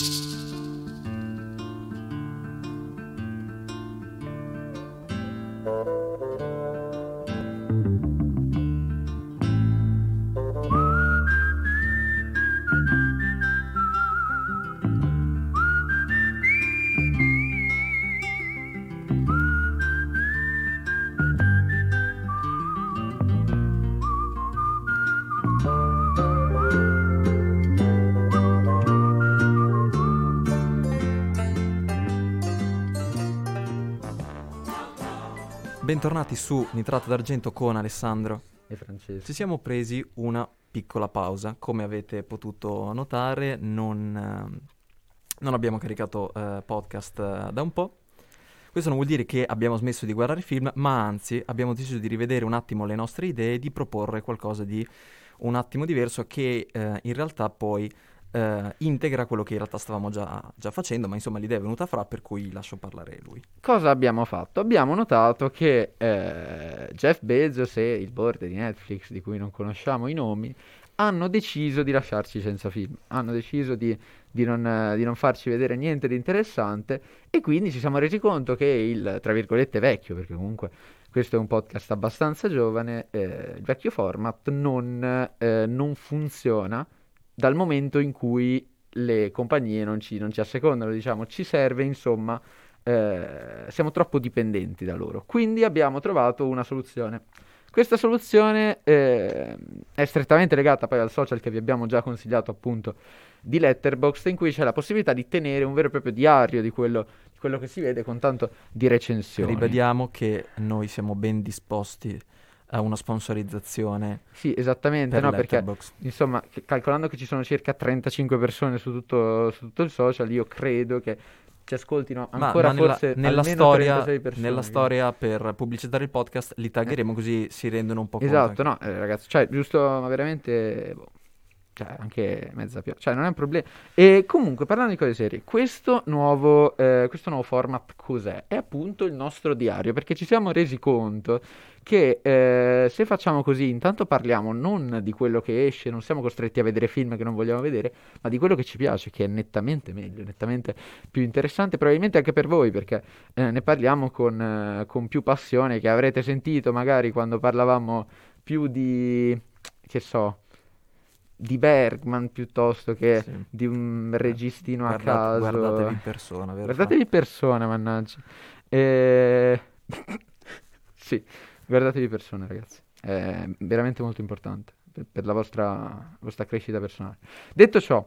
you Bentornati su Nitrato d'Argento con Alessandro e Francesco. Ci siamo presi una piccola pausa, come avete potuto notare non, eh, non abbiamo caricato eh, podcast eh, da un po'. Questo non vuol dire che abbiamo smesso di guardare film, ma anzi abbiamo deciso di rivedere un attimo le nostre idee e di proporre qualcosa di un attimo diverso che eh, in realtà poi eh, integra quello che in realtà stavamo già, già, facendo, ma insomma l'idea è venuta fra, per cui lascio parlare lui. Cosa abbiamo fatto? Abbiamo notato che eh, Jeff Bezos e il board di Netflix, di cui non conosciamo i nomi, hanno deciso di lasciarci senza film, hanno deciso di, di, non, di, non, farci vedere niente di interessante e quindi ci siamo resi conto che il, tra virgolette, vecchio, perché comunque questo è un podcast abbastanza giovane, eh, il vecchio format non, eh, non funziona dal momento in cui le compagnie non ci, non ci assecondano, diciamo, ci serve insomma, eh, siamo troppo dipendenti da loro. Quindi abbiamo trovato una soluzione. Questa soluzione eh, è strettamente legata poi al social che vi abbiamo già consigliato appunto di Letterboxd in cui c'è la possibilità di tenere un vero e proprio diario di quello, di quello che si vede con tanto di recensioni. Ribadiamo che noi siamo ben disposti a una sponsorizzazione. Sì, esattamente, per no, perché insomma, calcolando che ci sono circa 35 persone su tutto, su tutto il social, io credo che ci ascoltino ancora ma, ma forse nella, nella storia, nella storia per pubblicizzare il podcast li taggheremo eh. così si rendono un po' esatto no eh, ragazzi cioè giusto ma veramente boh, cioè anche mezza pioggia, cioè non è un problema. E comunque parlando di cose serie, questo nuovo, eh, questo nuovo format cos'è? È appunto il nostro diario, perché ci siamo resi conto che eh, se facciamo così, intanto parliamo non di quello che esce, non siamo costretti a vedere film che non vogliamo vedere, ma di quello che ci piace, che è nettamente meglio, nettamente più interessante, probabilmente anche per voi, perché eh, ne parliamo con, eh, con più passione, che avrete sentito magari quando parlavamo più di, che so, di Bergman piuttosto che sì. di un registino Guarda, a caso. Guardatevi in persona, vero? Guardatevi in persona, mannaggia. E... sì, guardatevi in persona, ragazzi. È veramente molto importante per, per la vostra, vostra crescita personale. Detto ciò,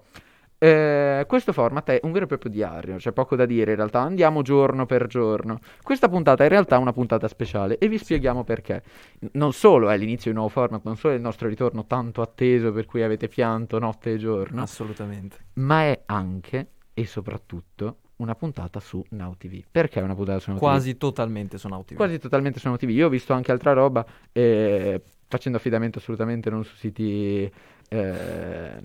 eh, questo format è un vero e proprio diario, c'è poco da dire in realtà, andiamo giorno per giorno. Questa puntata è in realtà una puntata speciale e vi spieghiamo perché. Non solo è l'inizio di un nuovo format, non solo è il nostro ritorno tanto atteso per cui avete pianto notte e giorno. Assolutamente. Ma è anche e soprattutto una puntata su Now TV. Perché una puntata su Now TV? Quasi totalmente su Now TV. Quasi totalmente su Now TV. Io ho visto anche altra roba eh, facendo affidamento assolutamente non su siti eh,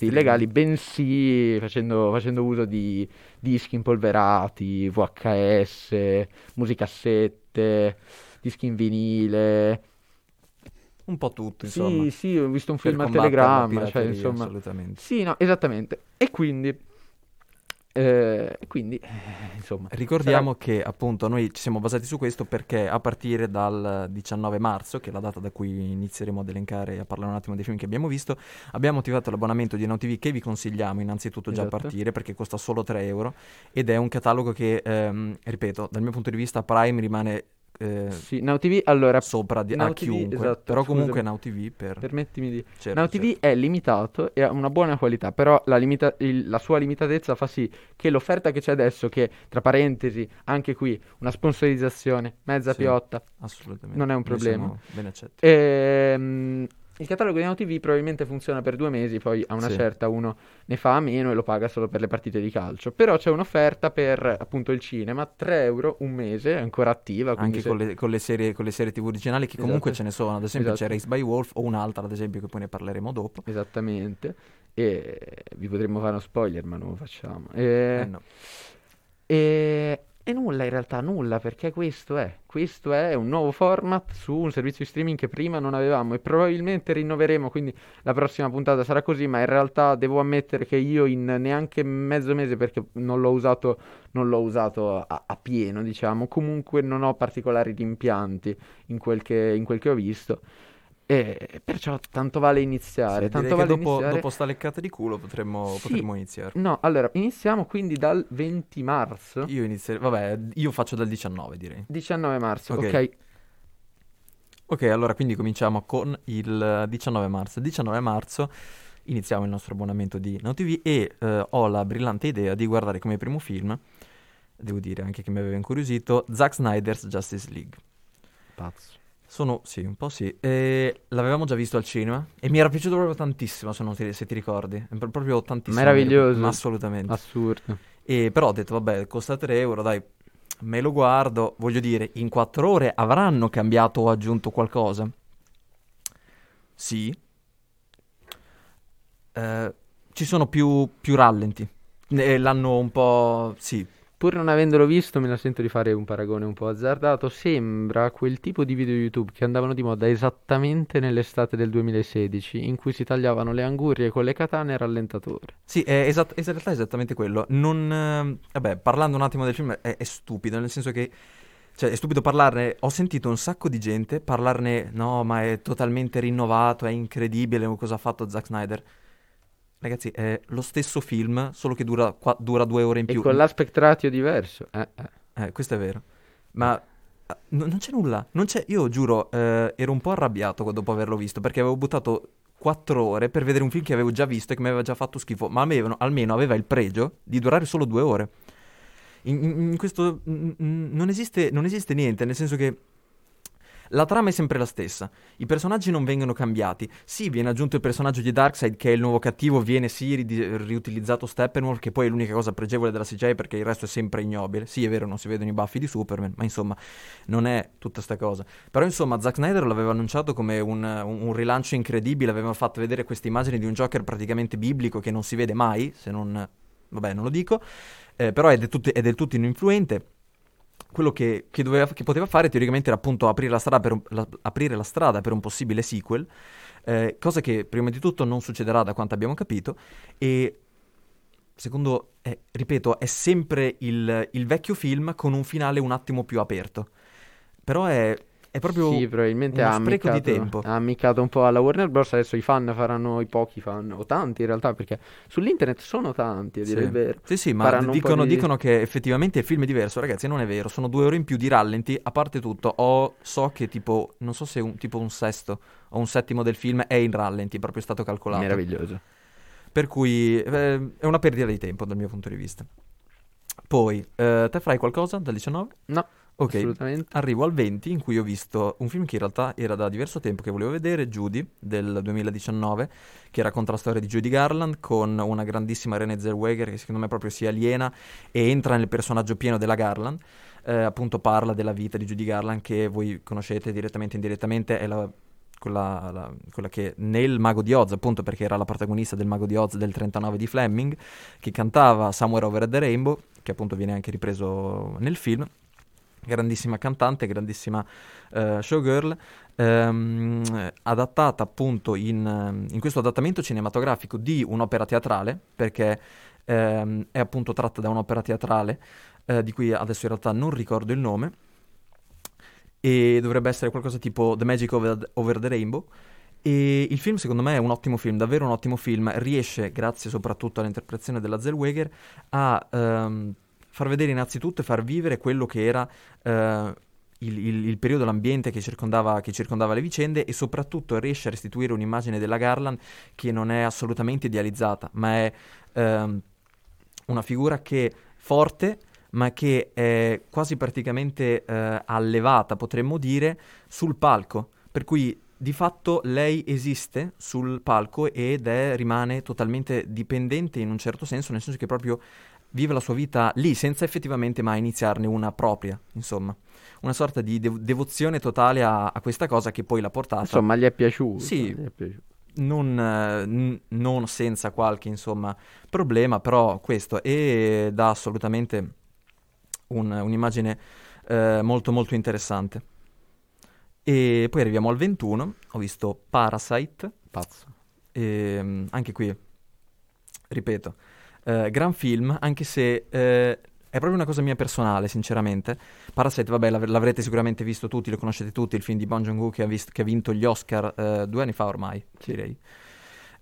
illegali, bensì facendo, facendo uso di dischi impolverati, VHS, musicassette, dischi in vinile. Un po' tutto, insomma. Sì, sì, ho visto un film a Telegram, cioè, insomma. Assolutamente. Sì, no, esattamente. E quindi eh, quindi, eh, insomma, ricordiamo sarà... che appunto noi ci siamo basati su questo perché a partire dal 19 marzo, che è la data da cui inizieremo ad elencare e a parlare un attimo dei film che abbiamo visto, abbiamo attivato l'abbonamento di NoTV che vi consigliamo innanzitutto già esatto. a partire perché costa solo 3 euro ed è un catalogo che, ehm, ripeto, dal mio punto di vista Prime rimane eh, sì, Now TV allora sopra di, Now a chiunque, esatto, però comunque Now TV per... permettimi di certo, Now TV certo. è limitato e ha una buona qualità, però la, limita... il, la, sua limitatezza fa sì che l'offerta che c'è adesso, che tra parentesi anche qui una sponsorizzazione mezza sì, piotta, assolutamente non è un problema. Ben accetto. Ehm il catalogo di Now TV probabilmente funziona per due mesi, poi a una sì. certa uno ne fa a meno e lo paga solo per le partite di calcio. Però c'è un'offerta per appunto il cinema, 3 euro un mese, è ancora attiva. Anche se... con, le, con, le serie, con, le, serie, TV originali che esatto. comunque ce ne sono, ad esempio esatto. c'è Race by Wolf o un'altra ad esempio che poi ne parleremo dopo. Esattamente, e vi potremmo fare uno spoiler ma non lo facciamo. E... Eh no. e... E nulla in realtà, nulla, perché questo è. Questo è un nuovo format su un servizio di streaming che prima non avevamo e probabilmente rinnoveremo, quindi la prossima puntata sarà così, ma in realtà devo ammettere che io in neanche mezzo mese, perché non l'ho usato, non l'ho usato a, a pieno, diciamo, comunque non ho particolari rimpianti in quel che, in quel che ho visto. E perciò tanto vale iniziare. Sì, tanto vale dopo, iniziare. dopo sta leccata di culo potremmo, Sì. potremmo iniziare. No, allora, iniziamo quindi dal 20 marzo. Io inizierei, vabbè, io faccio dal 19 direi. 19 marzo, Ok. ok. Allora quindi cominciamo con il 19 marzo. Il 19 marzo iniziamo il nostro abbonamento di NowTV e eh, ho la brillante idea di guardare come primo film, devo dire anche che mi aveva incuriosito, Zack Snyder's Justice League. Pazzo. Sono, sì, un po' sì. E l'avevamo già visto al cinema e mi era piaciuto proprio tantissimo, se, non ti, se ti ricordi. Pro- Proprio tantissimo. Meraviglioso. Assolutamente. Assurdo. E però ho detto, vabbè, costa 3 euro, dai, me lo guardo. Voglio dire, in 4 ore avranno cambiato o aggiunto qualcosa? Sì. Eh, ci sono più, più rallenti. E l'hanno un po'... Sì, Pur non avendolo visto, me la sento di fare un paragone un po' azzardato. Sembra quel tipo di video YouTube che andavano di moda esattamente nell'estate del 2016, in cui si tagliavano le angurie con le katane a rallentatore. Sì, è esat- in realtà è esattamente quello. Non, ehm, vabbè, parlando un attimo del film, è, è stupido, nel senso che, cioè, è stupido parlarne. Ho sentito un sacco di gente parlarne, no, ma è totalmente rinnovato, è incredibile cosa ha fatto Zack Snyder. Ragazzi, è lo stesso film, solo che dura, qua- dura due ore in E più. con l'aspect ratio diverso. Eh, eh. Eh, questo è vero. Ma eh, no- non c'è nulla. Non c'è... Io giuro, eh, ero un po' arrabbiato dopo averlo visto perché avevo buttato quattro ore per vedere un film che avevo già visto e che mi aveva già fatto schifo, ma avevano- almeno aveva il pregio di durare solo due ore. In, in- in questo mm, non esiste, non esiste niente, nel senso che la trama è sempre la stessa, i personaggi non vengono cambiati. Sì, viene aggiunto il personaggio di Darkseid che è il nuovo cattivo, viene sì ri- riutilizzato Steppenwolf che poi è l'unica cosa pregevole della CGI perché il resto è sempre ignobile. Sì, è vero, non si vedono i baffi di Superman, ma insomma, non è tutta sta cosa. Però insomma, Zack Snyder l'aveva annunciato come un, un- un rilancio incredibile, aveva fatto vedere queste immagini di un Joker praticamente biblico che non si vede mai, se non... vabbè, non lo dico, eh, però è del, tutto, è del tutto ininfluente quello che, che doveva- che poteva fare teoricamente era appunto aprire la strada per un, la- la strada per un possibile sequel, eh, cosa che prima di tutto non succederà da quanto abbiamo capito e secondo, eh, ripeto, è sempre il, il vecchio film con un finale un attimo più aperto, però è, è proprio... Sì, probabilmente uno ha spreco di ammiccato, tempo. ha ammiccato un po' alla Warner Bros. Adesso i fan faranno i pochi fan, o tanti in realtà, perché sull'internet sono tanti, a dire Sì. il vero. Sì, sì, ma dicono, di- dicono che effettivamente il film è diverso, ragazzi, non è vero, sono due ore in più di rallenti, a parte tutto, ho, so che tipo, non so se un, tipo un sesto o un settimo del film è in rallenti, è proprio stato calcolato. Meraviglioso. Per cui eh, è una perdita di tempo dal mio punto di vista. Poi, eh, te farai qualcosa dal 19? No, Ok, assolutamente. arrivo al 20 in cui ho visto un film che in realtà era da diverso tempo che volevo vedere, Judy, del 2019, che racconta la storia di Judy Garland con una grandissima Renée Zellweger che secondo me proprio si aliena e entra nel personaggio pieno della Garland. Eh, appunto parla della vita di Judy Garland che voi conoscete direttamente e indirettamente, è la- quella, la- quella che nel Mago di Oz, appunto perché era la protagonista del Mago di Oz del 39 di Fleming, che cantava Somewhere Over the Rainbow, che appunto viene anche ripreso nel film grandissima cantante, grandissima eh, showgirl, ehm, adattata appunto in, ehm, in questo adattamento cinematografico di un'opera teatrale, perché ehm, è appunto tratta da un'opera teatrale eh, di cui adesso in realtà non ricordo il nome, e dovrebbe essere qualcosa tipo The Magic Over, Over the Rainbow. E il film, secondo me, è un ottimo film, davvero un ottimo film. Riesce, grazie soprattutto all'interpretazione della Zellweger, a ehm, far vedere innanzitutto e far vivere quello che era eh, il, il- il periodo, l'ambiente che circondava, che circondava le vicende e soprattutto riesce a restituire un'immagine della Garland che non è assolutamente idealizzata, ma è ehm, una figura che forte, ma che è quasi praticamente eh, allevata, potremmo dire, sul palco. Per cui di fatto lei esiste sul palco ed è, rimane totalmente dipendente in un certo senso, nel senso che proprio vive la sua vita lì, senza effettivamente mai iniziarne una propria, insomma. Una sorta di dev- devozione totale a, a questa cosa che poi l'ha portata Insomma, gli è piaciuto. Sì. è piaciuto. non, eh, n- non senza qualche insomma problema, però questo e dà assolutamente un- un'immagine eh, molto molto interessante. E poi arriviamo al 21, ho visto Parasite, Pazzo. e, mm, anche qui, ripeto, eh, gran film, anche se eh, è proprio una cosa mia personale, sinceramente. Parasite, vabbè, l'av- l'avrete sicuramente visto tutti, lo conoscete tutti, il film di Bong Joon-ho che ha, vis- che ha vinto gli Oscar eh, due anni fa ormai, Sì. direi.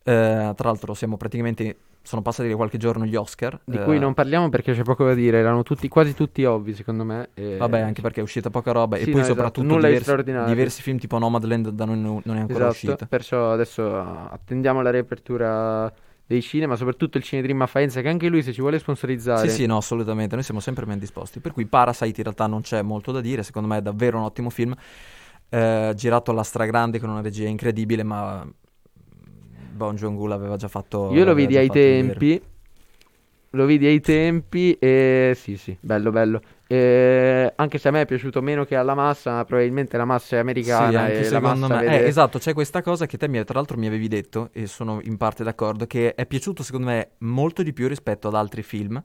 Eh, tra l'altro siamo praticamente, sono passati qualche giorno gli Oscar. Di eh, cui non parliamo perché c'è poco da dire, erano tutti, quasi tutti ovvi secondo me. e- Vabbè, anche perché è uscita poca roba Sì, e poi no, esatto, soprattutto nulla di diversi, diversi film tipo Nomadland da noi non non è ancora Esatto, uscito. perciò adesso attendiamo la riapertura dei cinema, soprattutto il Cinedream a Faenza, che anche lui se ci vuole sponsorizzare. Sì, sì, no, assolutamente, noi siamo sempre ben disposti. Per cui Parasite in realtà non c'è molto da dire, secondo me è davvero un ottimo film, eh, girato alla stragrande con una regia incredibile, ma Bon Joon-ho l'aveva già fatto Io lo vidi ai fatto vedere. tempi. Lo vidi ai tempi e sì, sì, bello, bello. E anche se a me è piaciuto meno che alla massa, ma probabilmente la massa è americana Sì, e secondo me. vede- Eh, esatto, c'è questa cosa che te mi, tra l'altro mi avevi detto, e sono in parte d'accordo, che è piaciuto secondo me molto di più rispetto ad altri film,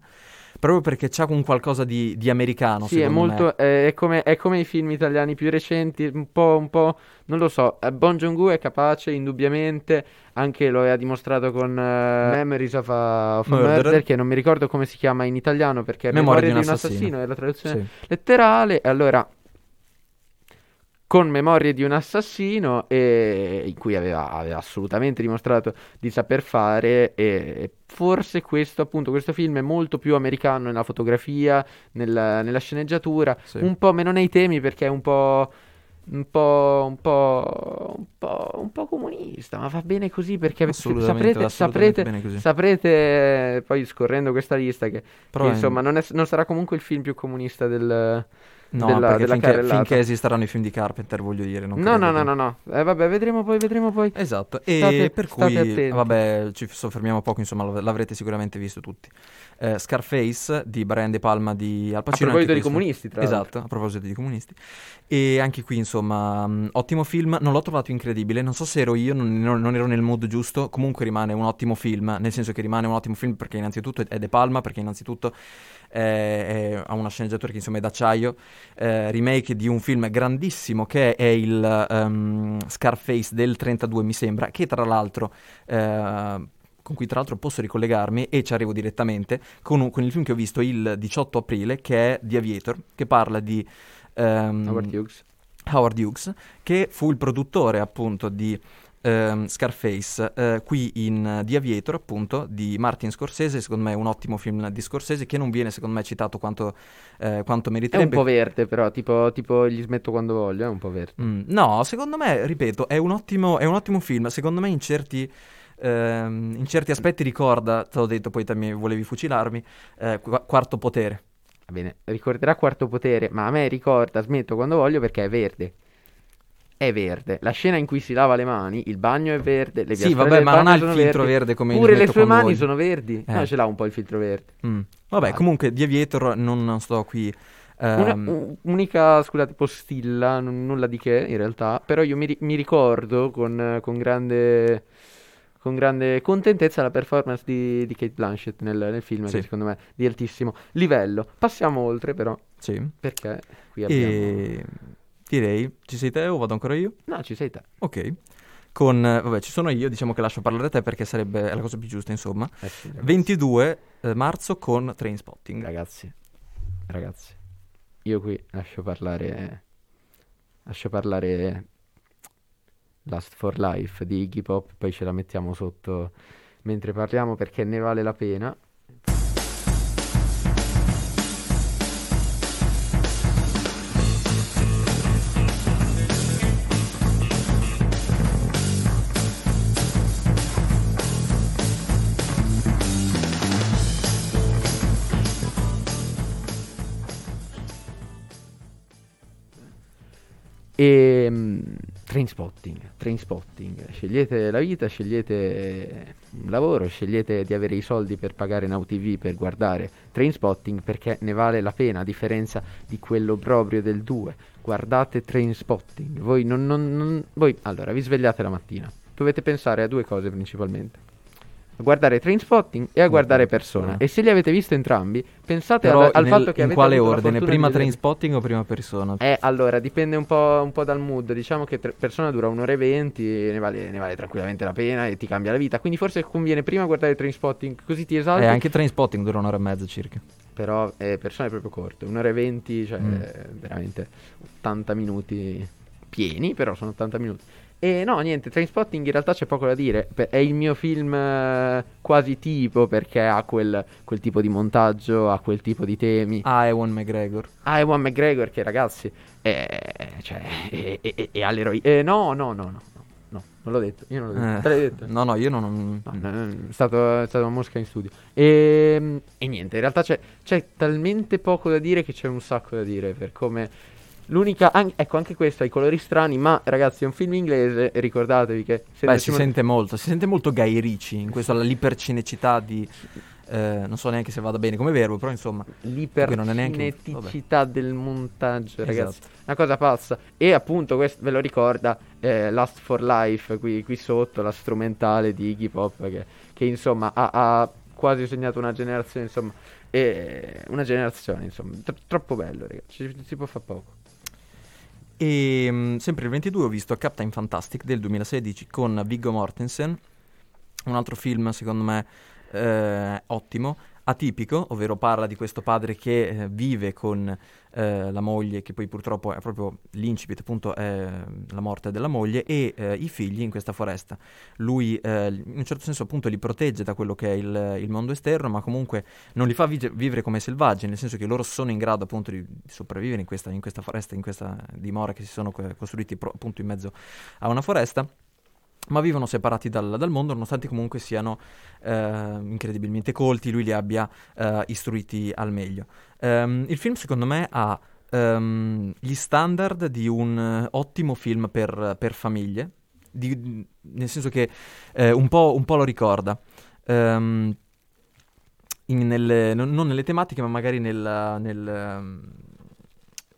proprio perché c'ha un qualcosa di, di americano, Sì, è molto, è, è come, è come i film italiani più recenti, un po', un po', non lo so, eh, Bon Joon-ho è capace, indubbiamente, anche lo aveva dimostrato con eh, Memories of a, of a Murderer. Murder, che non mi ricordo come si chiama in italiano, perché è Memoria Memoria di un di un assassino, è la traduzione Sì. letterale, e allora con Memorie di un assassino e in cui aveva, aveva assolutamente dimostrato di saper fare e forse questo appunto questo film è molto più americano nella fotografia, nella, nella sceneggiatura, Sì. un po' meno nei temi perché è un po' un po', un po', un po', un po' comunista, ma va bene così perché Assolutamente, saprete, assolutamente saprete, così. saprete, poi scorrendo questa lista che, che, insomma non, è- non sarà comunque il film più comunista del... No, della- perché della finché, finché esisteranno i film di Carpenter, voglio dire, No, no, no, che- no, no. Eh, vabbè, vedremo poi, vedremo poi. Esatto, e State- per cui, vabbè, ci soffermiamo poco, insomma, lav- l'avrete sicuramente visto tutti. Eh, Scarface di Brian De Palma di Al A Pacino. proposito anche di questo- comunisti, tra l'altro. Esatto, a proposito di comunisti. E anche qui, insomma, mh, ottimo film, non l'ho trovato incredibile, non so se ero io, non, non- non ero nel mood giusto, comunque rimane un ottimo film, nel senso che rimane un ottimo film perché innanzitutto è De Palma, perché innanzitutto eh, è- ha una sceneggiatura che insomma è d'acciaio, eh, remake di un film grandissimo che è il ehm, Scarface del 32 mi sembra, che tra l'altro... eh, con cui tra l'altro posso ricollegarmi e ci arrivo direttamente con, un- con il film che ho visto il 18 aprile che è The Aviator, che parla di ehm, Howard Hughes. Howard Hughes, che fu il produttore appunto di ehm, Scarface, eh, qui in The Aviator appunto di Martin Scorsese, secondo me è un ottimo film di Scorsese che non viene secondo me citato quanto, eh, quanto È un meriterebbe. po' verde, però, tipo, tipo gli smetto quando voglio, è un po' verde. Mm, no, secondo me, ripeto, è un ottimo, è un ottimo film. Secondo me in certi, ehm, in certi aspetti ricorda, te l'ho detto, poi te volevi fucilarmi, eh, Qu- Quarto Potere. Va bene, ricorderà Quarto Potere, ma a me ricorda smetto quando voglio perché è verde. È verde. La scena in cui si lava le mani, il bagno è verde, le Sì, vabbè, ma non ha il filtro verdi. verde come Pure il le sue mani voglio. sono verdi. Eh. No, ce l'ha un po' il filtro verde. Mm. Vabbè, Vale. comunque The Aviator non, non sto qui... Una- ehm, un- unica, scusate, postilla, n- nulla di che in realtà, però io mi, ri- mi ricordo con, con grande, con grande contentezza la performance di, di Kate Blanchett nel, nel film, Sì. che secondo me è di altissimo livello. Passiamo oltre però, sì. perché qui abbiamo... E direi, ci sei te o vado ancora io? No, ci sei te. Ok. Con, eh, vabbè, ci sono io, diciamo che lascio parlare a te perché sarebbe la cosa più giusta, insomma. Eh sì, ragazzi. 22 eh, marzo con Trainspotting. Ragazzi, ragazzi, io qui lascio parlare, lascio parlare Last for Life di Iggy Pop, poi ce la mettiamo sotto mentre parliamo perché ne vale la pena. E mm, Trainspotting, Trainspotting, scegliete la vita, scegliete un lavoro, scegliete di avere i soldi per pagare Now TV per guardare Trainspotting perché ne vale la pena a differenza di quello proprio del 2. Guardate Trainspotting, voi non, non, non- voi allora vi svegliate la mattina, dovete pensare a due cose principalmente. A guardare Trainspotting e a guardare Persona. E se li avete visti entrambi, pensate Però al, al nel- fatto che in quale ordine? Prima di Trainspotting o prima Persona? Eh, allora, dipende un po', un po' dal mood. Diciamo che tre- Persona dura un'ora e venti, ne vale, ne vale tranquillamente la pena e ti cambia la vita. Quindi forse conviene prima guardare Trainspotting, così ti esalti. Eh, anche Trainspotting dura un'ora e mezza circa. Però eh, Persona è proprio corto, un'ora e venti, cioè Mm. veramente 80 minuti pieni, però sono 80 minuti. E no, niente, Trainspotting in realtà c'è poco da dire. È il mio film eh, quasi tipo perché ha quel, quel tipo di montaggio, ha quel tipo di temi. Ah, Ewan McGregor. Ah, Ewan McGregor che ragazzi, è, cioè, è, è, è, eh, no, no, no, no, no, no, non l'ho detto, io non l'ho detto. Eh, Te l'hai detto? No, no, io non... No, no, è, stato, è stata una mosca in studio. E, e niente, in realtà c'è, c'è talmente poco da dire che c'è un sacco da dire per come... L'unica, an- ecco anche questo ha i colori strani, ma ragazzi è un film inglese e ricordatevi che se Beh, si sente molto, si sente molto Guy Ritchie in questo, l'ipercinecità di... eh, non so neanche se vada bene come verbo, però insomma... L'ipercineticità del montaggio, ragazzi. Esatto. Una cosa pazza. E appunto, questo ve lo ricorda eh, Last for Life, qui, qui sotto, la strumentale di Iggy Pop, che, che, insomma ha, ha quasi segnato una generazione, insomma, e una generazione, insomma, tro- troppo bello, ragazzi, ci, si può fare poco. E mh, sempre il 22 ho visto Captain Fantastic del 2016 con Viggo Mortensen, un altro film secondo me eh, ottimo, atipico, ovvero parla di questo padre che eh, vive con eh, la moglie, che poi purtroppo è proprio l'incipit, appunto è la morte della moglie, e eh, i figli in questa foresta. Lui eh, in un certo senso appunto li protegge da quello che è il, il mondo esterno, ma comunque non li fa vige- vivere come selvaggi, nel senso che loro sono in grado appunto di, di sopravvivere in questa, in questa foresta, in questa dimora che si sono co- costruiti pro- appunto in mezzo a una foresta ma vivono separati dal, dal mondo nonostante comunque siano eh, incredibilmente colti, lui li abbia eh, istruiti al meglio. Ehm, il film secondo me ha ehm, gli standard di un ottimo film per, per famiglie, di- nel senso che eh, un, po', un po' lo ricorda. Ehm, in- nelle- non, nelle tematiche, ma magari nel, nel,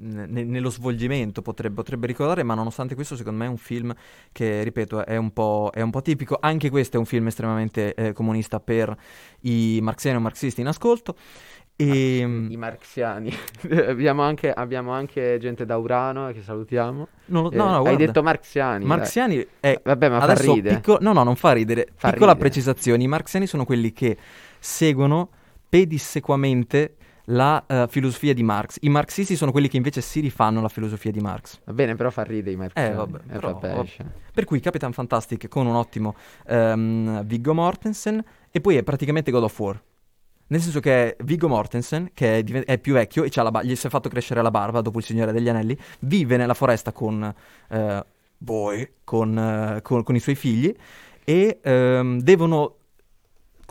ne- nello svolgimento potrebbe, potrebbe ricordare, ma nonostante questo, secondo me è un film che, ripeto, è un po', è un po' tipico. Anche questo è un film estremamente eh, comunista per i marxiani o marxisti in ascolto. E, I marxiani. abbiamo, anche, abbiamo anche gente da Urano eh, che salutiamo. non Eh, no, no, hai detto marxiani. dai. marxiani è Vabbè, ma fa Adesso, ride. picco- no, no, non fa ridere. Fa Piccola ridere. precisazione: i marxiani sono quelli che seguono pedissequamente la eh, filosofia di Marx. I marxisti sono quelli che invece si rifanno la filosofia di Marx. Va bene, però fa ridere i marxiani. Eh, vabbè, Eh, però- vabbè. Per cui Capitan Fantastic con un ottimo ehm, Viggo Mortensen e poi è praticamente God of War. Nel senso che Viggo Mortensen, che è, diven- è più vecchio e c'ha la ba- gli si è fatto crescere la barba dopo il Signore degli Anelli, vive nella foresta con eh, Boy, con, eh, con- con i suoi figli e ehm, devono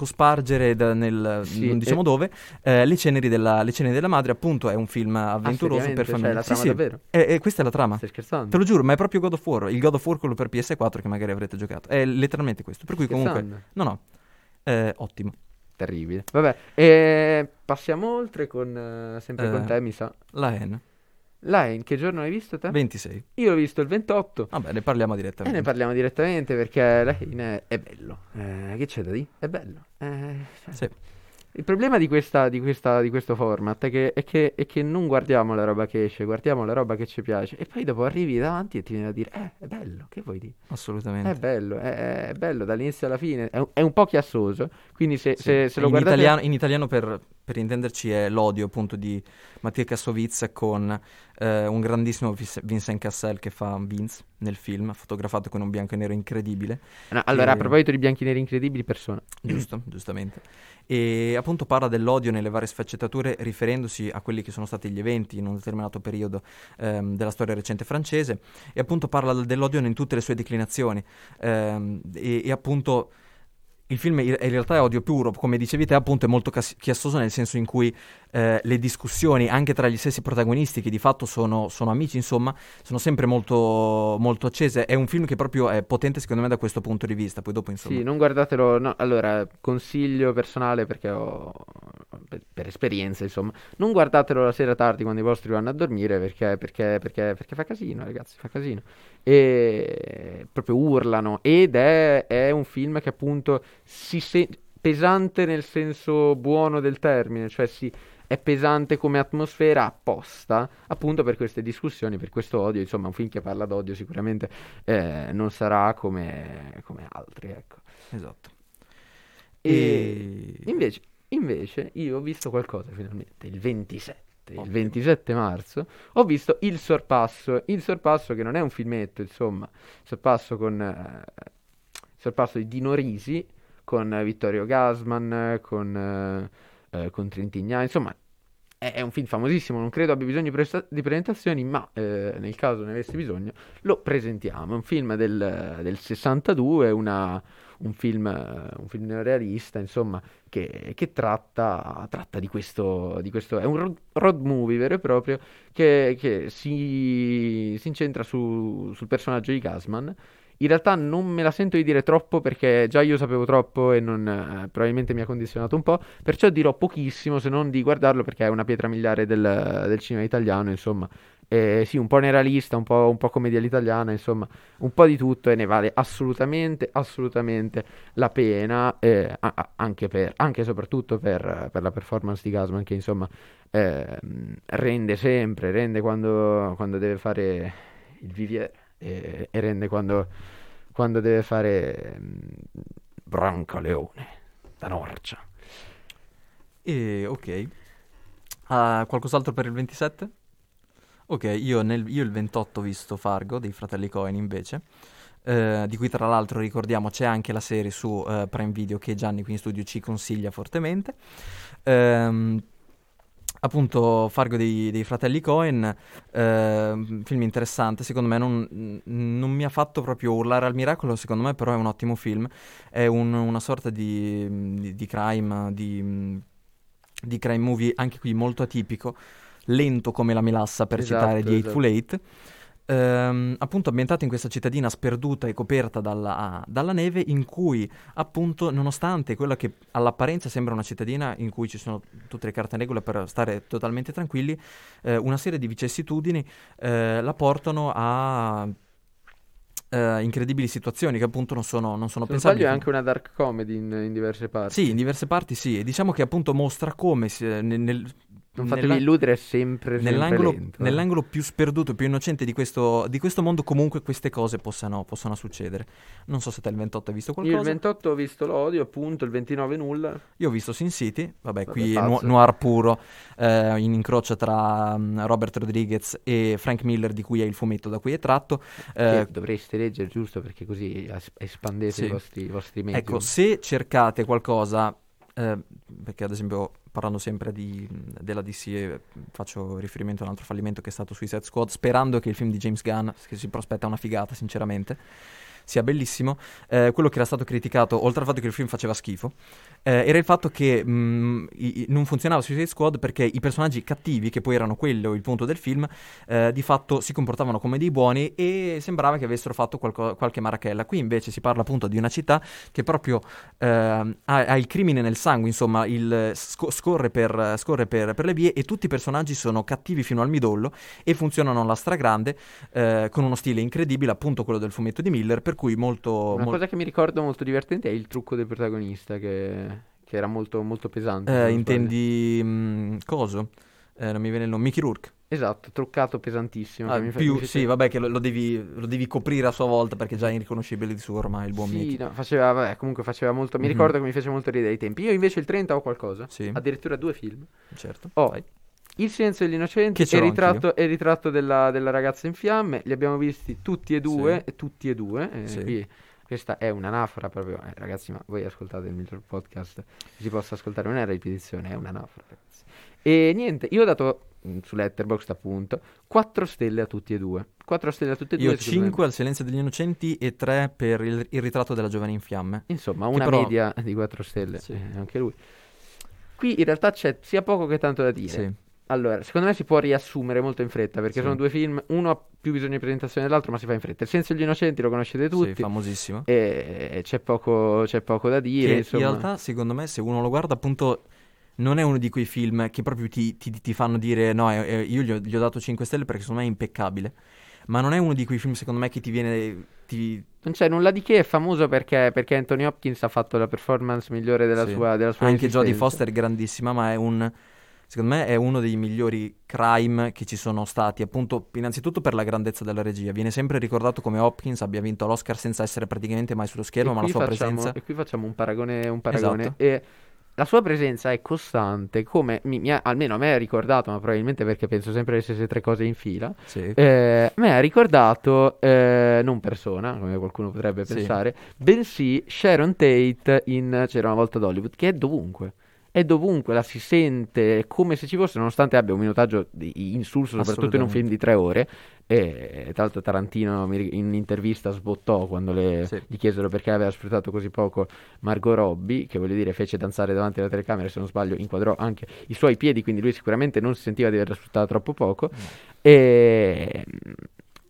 cospargere da- nel, Sì, non diciamo e- dove eh, le, ceneri della, le ceneri della madre appunto è un film avventuroso per Cioè, famiglie la Sì, sì. E, e questa è la trama Stai scherzando? Te lo giuro, ma è proprio God of War. Il God of War quello per PS4 che magari avrete giocato. È letteralmente questo. Per cui comunque... No, no. Eh, ottimo. Terribile. Vabbè, e passiamo oltre con eh, sempre con Eh. te, mi sa. La N. Line, che giorno hai visto te? 26. Io l'ho visto il 28. Vabbè, ne parliamo E direttamente. ne parliamo direttamente perché Line è, è bello. Eh, che c'è da dire? È bello. Eh, cioè, Sì. Il problema di, questa, di, questa, di questo format è che, è, che, è che non guardiamo la roba che esce, guardiamo la roba che ci piace e poi dopo arrivi davanti e ti viene a dire, eh, è bello, che vuoi dire? Assolutamente. È bello, è, è bello dall'inizio alla fine, è un, è un po' chiassoso, quindi se, Sì. se, se lo in, guardate... italiano, in italiano, per, per intenderci, è l'odio appunto di Mattia Kassovitz con eh, un grandissimo Vincent Cassel che fa Vince nel film, fotografato con un bianco e nero incredibile. No, allora, a che- proposito di bianchi neri incredibili, persona. Giusto, giustamente. E appunto parla dell'odio nelle varie sfaccettature riferendosi a quelli che sono stati gli eventi in un determinato periodo ehm, della storia recente francese e appunto parla del- dell'odio in tutte le sue declinazioni Ehm, e, e appunto il film in realtà è odio puro, come dicevi te appunto è molto chiassoso nel senso in cui eh, le discussioni anche tra gli stessi protagonisti che di fatto sono, sono amici insomma sono sempre molto, molto accese, è un film che proprio è potente secondo me da questo punto di vista, poi dopo insomma... Sì, non guardatelo. no, allora, consiglio personale perché ho, per, per esperienza, insomma. Non guardatelo la sera tardi quando i vostri vanno a dormire perché, perché, perché, perché fa casino, ragazzi, fa casino. E proprio urlano ed è, è un film che appunto si sente pesante nel senso buono del termine, cioè si è pesante come atmosfera apposta, appunto per queste discussioni, per questo odio. Insomma, un film che parla d'odio sicuramente eh, non sarà come, come altri, ecco. Esatto. E, invece, invece io ho visto qualcosa finalmente, il 27. Il 27 marzo ho visto Il Sorpasso. Il Sorpasso, che non è un filmetto, insomma, sorpasso con eh, sorpasso di Dino Risi con Vittorio Gasman, con, eh, eh con Trentigna, insomma, è, un film famosissimo, non credo abbia bisogno di, presta- di presentazioni, ma eh, nel caso ne avesse bisogno, lo presentiamo. È un film del, del 62, una, un, film, un film neorealista, insomma, che, che tratta, tratta di, questo, di, questo, È un road, road movie vero e proprio che, che si, si, incentra su, sul personaggio di Gasman in realtà non me la sento di dire troppo perché già io sapevo troppo e non, eh, probabilmente mi ha condizionato un po', perciò dirò pochissimo se non di guardarlo perché è una pietra miliare del, del cinema italiano, insomma. Eh, sì, un po' neuralista, un po', un po' commedia all'italiana, insomma, un po' di tutto e ne vale assolutamente, assolutamente la pena, eh, anche, per, anche e soprattutto per, per, la performance di Gasman che insomma eh, rende sempre, rende quando, quando deve fare il viviere e, e rende quando, quando, deve fare um, Brancaleone da Norcia. E ok. Uh, qualcos'altro per il 27? Ok, io, nel, io, il 28 ho visto Fargo dei fratelli Cohen invece. Uh, di cui tra l'altro ricordiamo c'è anche la serie su uh, Prime Video che Gianni qui in studio ci consiglia fortemente. Um, appunto Fargo dei, dei fratelli Cohen, eh, film interessante, secondo me non, non, mi ha fatto proprio urlare al miracolo, secondo me però è un ottimo film, è un, una sorta di, di, di crime, di, di, crime movie anche qui molto atipico, lento come la melassa per esatto, citare di Eightful esatto. Eight ehm, appunto ambientato in questa cittadina sperduta e coperta dalla, dalla, neve, in cui appunto, nonostante quella che all'apparenza sembra una cittadina in cui ci sono tutte le carte in regola per stare totalmente tranquilli, eh, una serie di vicissitudini eh, la portano a Uh, incredibili situazioni che appunto non sono, non sono Se pensabili. è anche una dark comedy in, in, diverse parti. Sì, in diverse parti sì. E diciamo che appunto mostra come si, nel, nel, non fatevi nella... illudere, è sempre, sempre nell'angolo, lento, eh. nell'angolo più sperduto, più innocente di questo, di questo mondo, comunque queste cose possano, possano, succedere. Non so se te il 28 hai visto qualcosa. Io il 28 ho visto l'odio, appunto, il 29 nulla. Io ho visto Sin City, vabbè, vabbè qui nu- noir puro, eh, in incrocio tra um, Robert Rodriguez e Frank Miller, di cui è il fumetto da cui è tratto. Eh, dovreste leggere, giusto, perché così espandete sì. i, vostri, i vostri medium. Ecco, se cercate qualcosa eh, perché ad esempio parlando sempre di, della DC eh, faccio riferimento a un altro fallimento che è stato Suicide Squad sperando che il film di James Gunn che si prospetta una figata sinceramente sia bellissimo. Eh, quello che era stato criticato, oltre al fatto che il film faceva schifo, eh, era il fatto che mh, mm, i, non funzionava Suicide Squad perché i personaggi cattivi, che poi erano quello il punto del film, eh, di fatto si comportavano come dei buoni e sembrava che avessero fatto qualco, qualche marachella. Qui invece si parla appunto di una città che proprio eh, ha, ha, il crimine nel sangue, insomma, il, sc- scorre, per, scorre per, per, le vie e tutti i personaggi sono cattivi fino al midollo e funzionano alla stragrande eh, con uno stile incredibile, appunto quello del fumetto di Miller, per cui molto... Una mol- cosa che mi ricordo molto divertente è il trucco del protagonista che, che era molto, molto pesante. Eh, intendi mh, mm, coso? Eh, non mi viene il nome, Mickey Rourke. Esatto, truccato pesantissimo. Ah, più. Sì, vabbè, che lo, lo, devi, lo, devi, coprire a sua volta perché già è irriconoscibile di suo ormai il buon sì, Mickey. No, faceva, vabbè, comunque faceva molto. Mi mm-hmm. ricordo che mi fece molto ridere ai tempi. Io invece il 30 ho qualcosa. Sì. Addirittura due film. Certo. Ho Vai. Il silenzio degli innocenti e il ritratto, e ritratto della, della, ragazza in fiamme. Li abbiamo visti tutti e due. Sì. Tutti e due. Eh, sì. Qui questa è un'anafora proprio, eh, ragazzi, ma voi ascoltate il miglior podcast si possa ascoltare, non è ripetizione, è un'anafora, ragazzi. E niente, io ho dato mm, su Letterboxd appunto 4 stelle a tutti e due. 4 stelle a tutti e due. Io 5 me. al Silenzio degli Innocenti e 3 per il, il, ritratto della giovane in fiamme. Insomma, una però... media di 4 stelle, sì. eh, anche lui. Qui in realtà c'è sia poco che tanto da dire. Sì. Allora, secondo me si può riassumere molto in fretta perché sì. sono due film, uno ha più bisogno di presentazione dell'altro, ma si fa in fretta. Il senso degli innocenti lo conoscete tutti. Sì, famosissimo. E c'è poco, c'è poco da dire. Che in realtà, secondo me, se uno lo guarda, appunto, non è uno di quei film che proprio ti, ti- ti fanno dire no, è- è- io gli ho, gli ho dato 5 stelle perché secondo me è impeccabile. Ma non è uno di quei film, secondo me, che ti viene. Ti... Non c'è nulla di che, è famoso perché, perché Anthony Hopkins ha fatto la performance migliore della sì. sua, della sua Anche Jodie. Foster è grandissima, ma è un. Secondo me è uno dei migliori crime che ci sono stati, appunto, innanzitutto per la grandezza della regia. Viene sempre ricordato come Hopkins abbia vinto l'Oscar senza essere praticamente mai sullo schermo, ma la sua facciamo- presenza. E qui facciamo un paragone, un paragone. Esatto. E la sua presenza è costante, come mi- mi ha- almeno a me ha ricordato, ma probabilmente perché penso sempre le stesse tre cose in fila. Sì. Eh, me ha ricordato eh, non persona, come qualcuno potrebbe Sì. pensare, bensì Sharon Tate in C'era una volta ad Hollywood, che è dovunque. È dovunque, la si sente è come se ci fosse, nonostante abbia un minutaggio di insulso, soprattutto in un film di tre ore. E tra l'altro Tarantino in un'intervista sbottò quando le- Sì. gli chiesero perché aveva sfruttato così poco Margot Robbie, che voglio dire fece danzare davanti alla telecamera, se non sbaglio inquadrò anche i suoi piedi, quindi lui sicuramente non si sentiva di averla sfruttata troppo poco. E mm,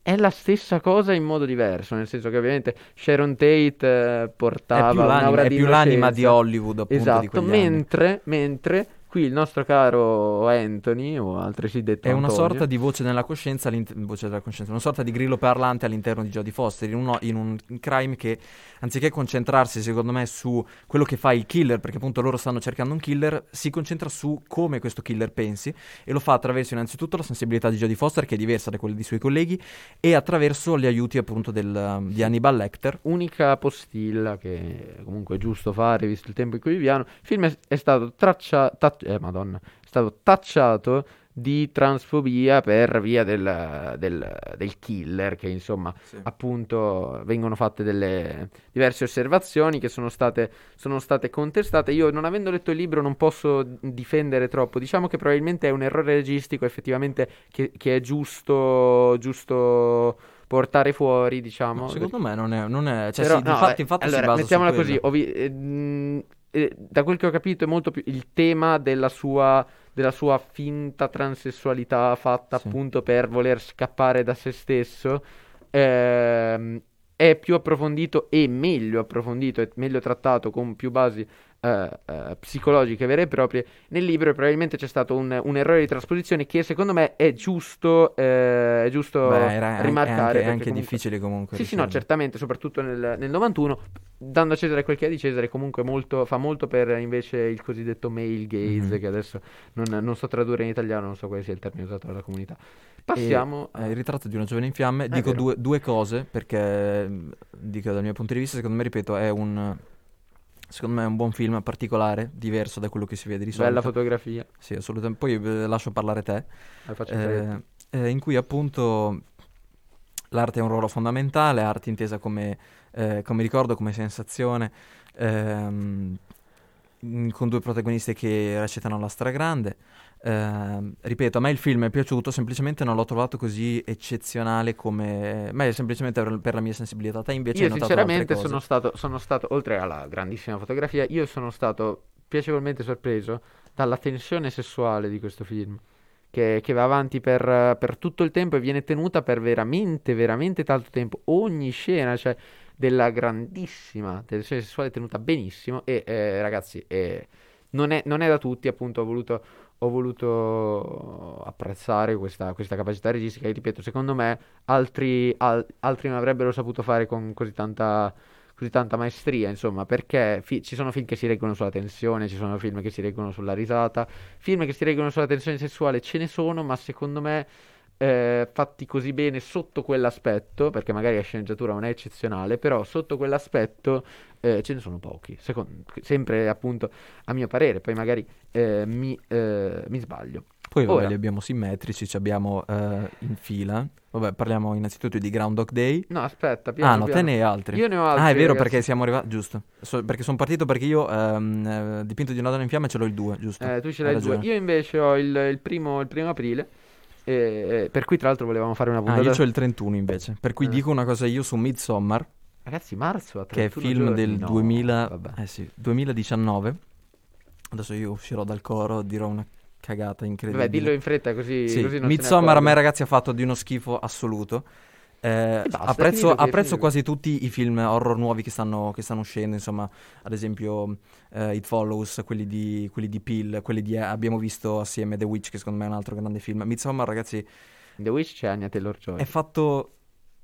è la stessa cosa in modo diverso, nel senso che ovviamente Sharon Tate eh, È portava più, l'anima, è di più l'anima di. Hollywood, appunto, di Esatto, anni. mentre, mentre qui il nostro caro Anthony, o altresì detto È una Antonio, sorta di voce nella coscienza, voce della coscienza, una sorta di grillo parlante all'interno di Jodie Foster, in, uno- in un crime che, anziché concentrarsi, secondo me, su quello che fa il killer, perché appunto loro stanno cercando un killer, si concentra su come questo killer pensi e lo fa attraverso innanzitutto la sensibilità di Jodie Foster, che è diversa da quella dei suoi colleghi, e attraverso gli aiuti appunto del, um, di Hannibal Lecter. unica postilla che comunque è giusto fare visto il tempo in cui viviamo. Il film è, è stato tracciato, eh, madonna, è stato tacciato di transfobia per via del, del- del killer, che insomma appunto vengono fatte delle diverse osservazioni che sono state, sono state contestate. Io non avendo letto il libro non posso difendere troppo, diciamo che probabilmente è un errore registico effettivamente che, che è giusto, giusto portare fuori, diciamo. No, secondo me non è... Non è cioè, Però, sì, no, infatti, eh, infatti allora, mettiamola così, ovvi- eh, mh, eh, da quel che ho capito è molto più il tema della sua, della sua finta transessualità fatta Sì. appunto per voler scappare da se stesso ehm, è più approfondito e meglio approfondito e meglio trattato con più basi eh, psicologiche vere e proprie nel libro e probabilmente c'è stato un, un errore di trasposizione che secondo me è giusto, eh, è giusto Beh, era- è rimarcare anche, è anche comunque- difficile comunque. sì, sì, no, certamente, soprattutto nel, nel 91, dando a Cesare quel che è di Cesare, comunque molto, fa molto per invece il cosiddetto male gaze, Mhm. che adesso non, non so tradurre in italiano, non so quale sia il termine usato dalla comunità. Passiamo E, a- eh, il ritratto di una giovane in fiamme. È dico due, due cose perché dico dal mio punto di vista, secondo me, ripeto, è un secondo me è un buon film particolare, diverso da quello che si vede di solito. bella fotografia, Sì, assolutamente. Poi eh, lascio parlare te. Eh, eh, in cui appunto l'arte ha un ruolo fondamentale, arte intesa come, eh, come ricordo, come sensazione, ehm, mm, con due protagonisti che recitano alla stragrande. Ehm, ripeto, a me il film è piaciuto, semplicemente non l'ho trovato così eccezionale come... Ma è semplicemente per, per la mia sensibilità. Te invece Io sinceramente sono stato, sono stato, oltre alla grandissima fotografia, io sono stato piacevolmente sorpreso dalla tensione sessuale di questo film, che, che va avanti per, per tutto il tempo e viene tenuta per veramente, veramente tanto tempo. Ogni scena, cioè, della grandissima tensione sessuale tenuta benissimo e eh, ragazzi, eh, non è, non è da tutti, appunto, ho voluto, ho voluto apprezzare questa, questa capacità registica e ripeto, secondo me altri, al- altri non avrebbero saputo fare con così tanta, così tanta maestria, insomma, perché fi- ci sono film che si reggono sulla tensione, ci sono film che si reggono sulla risata, film che si reggono sulla tensione sessuale ce ne sono, ma secondo me eh, fatti così bene sotto quell'aspetto, perché magari la sceneggiatura non è eccezionale, però sotto quell'aspetto eh, ce ne sono pochi, secondo- sempre appunto a mio parere, poi magari eh, mi, eh, mi sbaglio. Poi vabbè, Ora. li abbiamo simmetrici, ci abbiamo eh, in fila. Vabbè, parliamo innanzitutto di Groundhog Day. No, aspetta, piano ah, no, te piano. ne hai altri. Io ne ho altri, Ah, è vero ragazzi. perché siamo arrivati. Giusto. So- perché sono partito perché io ehm, eh, dipinto di una donna in fiamme ce l'ho il 2, giusto? Eh, tu ce Hai l'hai il due. ragione. Io invece ho il, il primo, il primo aprile, e- e per cui tra l'altro volevamo fare una Ah, puntata... io ho il 31 invece. Per cui Eh. dico una cosa io su Midsommar, Ragazzi, marzo a che è 31 film giorni? del No, 2000, vabbè. eh sì, 2019. Adesso io uscirò dal coro, dirò una cagata incredibile. Vabbè, dillo in fretta così, Sì, così non Midsommar a me ragazzi ha fatto di uno schifo assoluto. Eh, basta, apprezzo, apprezzo quasi tutti i film horror nuovi che stanno, che stanno uscendo, insomma, ad esempio eh, It Follows, quelli di, quelli di Peel, quelli di abbiamo visto assieme The Witch, che secondo me è un altro grande film. Midsommar, ragazzi, The Witch c'è Anya Taylor-Joy. è fatto...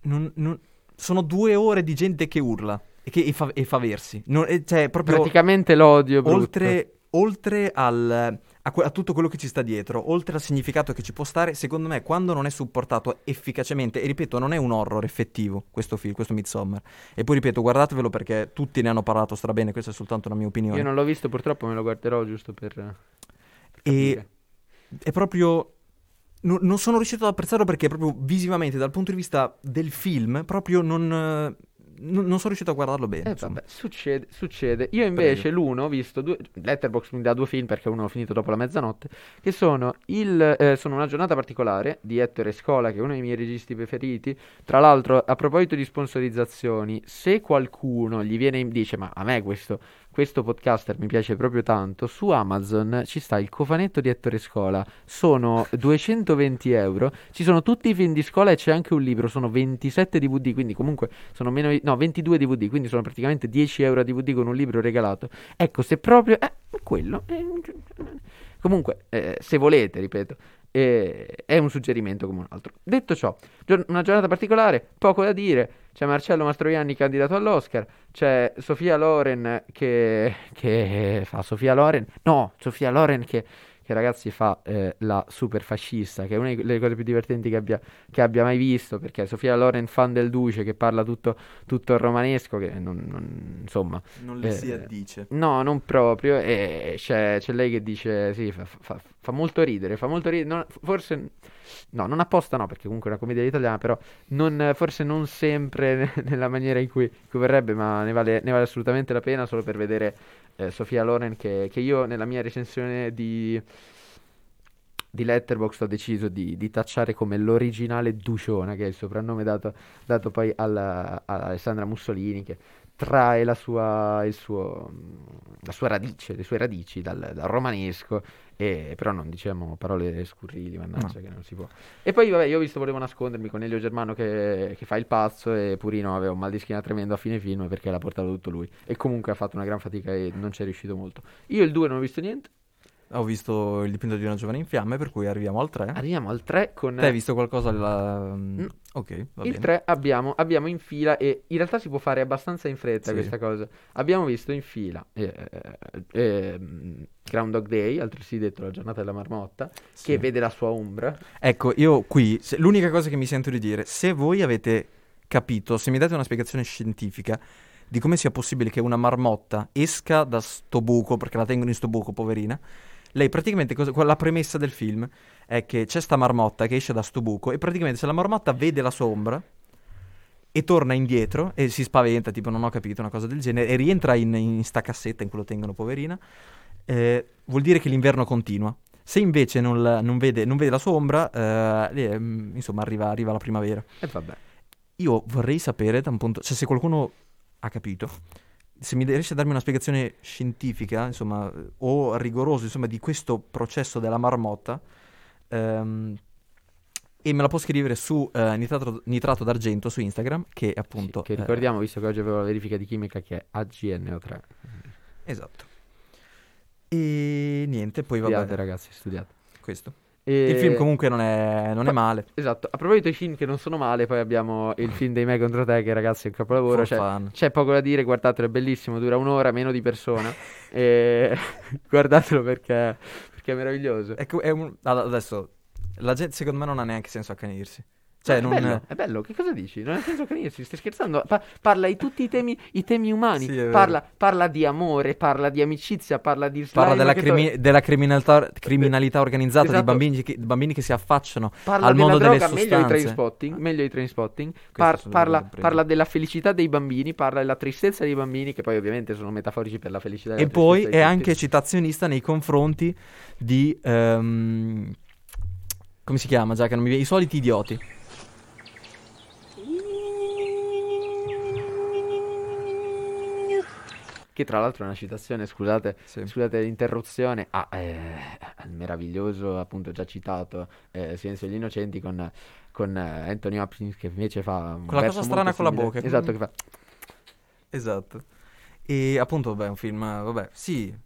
non- non- sono due ore di gente che urla e, che, e, fa, e fa versi. Non- e cioè, proprio Praticamente l'odio brutto. oltre, oltre al, a, que- a tutto quello che ci sta dietro, oltre al significato che ci può stare, secondo me quando non è supportato efficacemente, e ripeto, non è un horror effettivo questo film, questo Midsommar, e poi ripeto, guardatevelo perché tutti ne hanno parlato strabene, questa è soltanto una mia opinione, Io non l'ho visto, purtroppo me lo guarderò giusto per... e è proprio... no- non sono riuscito ad apprezzarlo perché proprio visivamente, dal punto di vista del film, proprio non... non, sono riuscito a guardarlo bene. Eh vabbè, succede, succede. Io invece Prego. l'uno ho visto due... Letterboxd mi dà due film perché uno l'ho finito dopo la mezzanotte, che sono il... eh, sono una giornata particolare di Ettore Scola, che è uno dei miei registi preferiti. Tra l'altro, a proposito di sponsorizzazioni, se qualcuno gli viene in... dice, ma a me questo, questo podcaster mi piace proprio tanto, su Amazon ci sta il cofanetto di Ettore Scola, sono 220 euro, ci sono tutti i film di scuola e c'è anche un libro, sono 27 DVD, quindi comunque sono meno, no, 22 DVD, quindi sono praticamente 10 euro a DVD con un libro regalato. Ecco, se proprio, eh, quello, eh, comunque, eh, se volete, ripeto, eh, è un suggerimento come un altro. Detto ciò, gior- una giornata particolare, poco da dire, c'è Marcello Mastroianni candidato all'Oscar, c'è Sofia Loren che, che fa Sofia Loren, no, Sofia Loren che, che ragazzi fa eh, la super fascista, che è una delle cose più divertenti che abbia, che abbia mai visto, perché Sofia Loren fan del Duce che parla tutto, tutto il romanesco, che non, non- insomma... Non le le si eh, addice. No, non proprio. E c'è, c'è lei che dice: Sì, fa, fa- fa molto ridere. Fa molto ridere. non- forse, no, non apposta, no, perché comunque è una commedia italiana. Però non- forse non sempre nella maniera in cui, in cui vorrebbe, ma ne vale, ne vale assolutamente la pena solo per vedere eh, Sofia Loren. Che, che io nella mia recensione di. Di Letterboxd ho deciso di, di tacciare come l'originale Duciona, che è il soprannome dato, dato poi alla- a Alessandra Mussolini, che trae la sua, il suo, la sua radice, le sue radici dal, dal romanesco, e, però non diciamo parole scurrili, mannaggia, che non si può. E poi, vabbè, io ho visto Volevo nascondermi con Elio Germano che, che fa il pazzo e Purino aveva un mal di schiena tremendo a fine film perché l'ha portato tutto lui. E comunque ha fatto una gran fatica e non ci è riuscito molto. Io il 2 non ho visto niente, Ho visto il dipinto di una giovane in fiamme, per cui arriviamo al 3. arriviamo al 3 con... Te hai visto qualcosa? alla- Mm. Ok, va Il bene. 3 abbiamo, abbiamo in fila e in realtà si può fare abbastanza in fretta Sì. questa cosa. Abbiamo visto in fila eh, eh, ehm, Groundhog Day, altresì detto la giornata della marmotta, Sì. che vede la sua ombra. Ecco, io qui, se- l'unica cosa che mi sento di dire, se voi avete capito, se mi date una spiegazione scientifica di come sia possibile che una marmotta esca da sto buco, perché la tengono in sto buco, poverina, lei praticamente, cosa- la premessa del film è che c'è sta marmotta che esce da sto buco e praticamente se la marmotta vede la sua ombra e torna indietro e si spaventa, tipo non ho capito, una cosa del genere, e rientra in, in sta cassetta in cui lo tengono, poverina, eh, vuol dire che l'inverno continua. Se invece non, la- non vede, non vede la sua ombra, eh, ehm, insomma, arriva, arriva la primavera. E vabbè. Io vorrei sapere, da un punto, cioè se qualcuno ha capito, se mi riesce a darmi una spiegazione scientifica, insomma, eh, o rigorosa, insomma, di questo processo della marmotta, ehm, e me la può scrivere su eh, nitrato, nitrato d'argento su Instagram, che appunto... Sì, che eh, ricordiamo, visto che oggi avevo la verifica di chimica, che è AGNO3. esatto. E niente, poi vabbè, Studiate ragazzi, studiate. questo. E- Il film comunque non è, non è male. Esatto, a proposito dei film che non sono male, poi abbiamo il film dei me contro te, che ragazzi è un capolavoro. Cioè. C'è poco da dire, guardatelo, è bellissimo, dura un'ora, meno di persona. e guardatelo perché, perché è meraviglioso. Ecco, è un- adesso, la gente secondo me non ha neanche senso accanirsi. Cioè, è, non... bello, è bello, che cosa dici? Non ha senso accanirsi, stai scherzando? Pa- parla di tutti i temi, i temi umani, Sì, è parla, parla di amore, parla di amicizia, parla di Parla della, crimi- to- della criminalità, criminalità organizzata, Esatto. di bambini che, bambini che si affacciano Parla al mondo delle droga, meglio i sostanze. trainspotting, meglio i trainspotting. Par- sono parla, parla della felicità dei bambini, parla della tristezza dei bambini, che poi ovviamente sono metaforici per la felicità e E la poi è anche citazionista nei confronti di... ehm, come si chiama già? Che non mi viene- I soliti idioti. Che tra l'altro è una citazione, scusate, Sì. scusate l'interruzione, a, eh, al meraviglioso, appunto già citato, eh, Silenzio degli Innocenti con, con eh, Anthony Hopkins che invece fa Quella cosa strana con la bocca. Esatto, che fa... Esatto. E appunto, vabbè, è un film, vabbè, sì.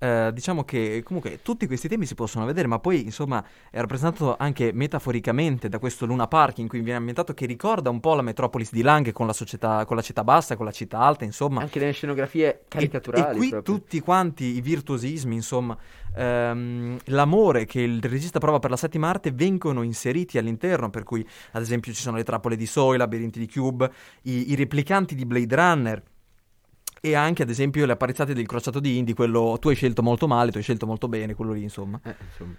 Eh, diciamo che comunque tutti questi temi si possono vedere, ma poi insomma è rappresentato anche metaforicamente da questo Luna Park in cui viene ambientato che ricorda un po' la Metropolis di Lang con la società, con la città bassa, con la città alta, insomma. Anche delle scenografie caricaturali. E, e qui proprio. tutti quanti i virtuosismi, insomma, ehm, l'amore che il regista prova per la settima arte vengono inseriti all'interno, per cui ad esempio ci sono le trappole di Soy, i labirinti di Cube, i, i replicanti di Blade Runner. E anche, ad esempio, le apparizzate del crociato di Indy, quello tu hai scelto molto male, tu hai scelto molto bene, quello lì, insomma. Eh, insomma.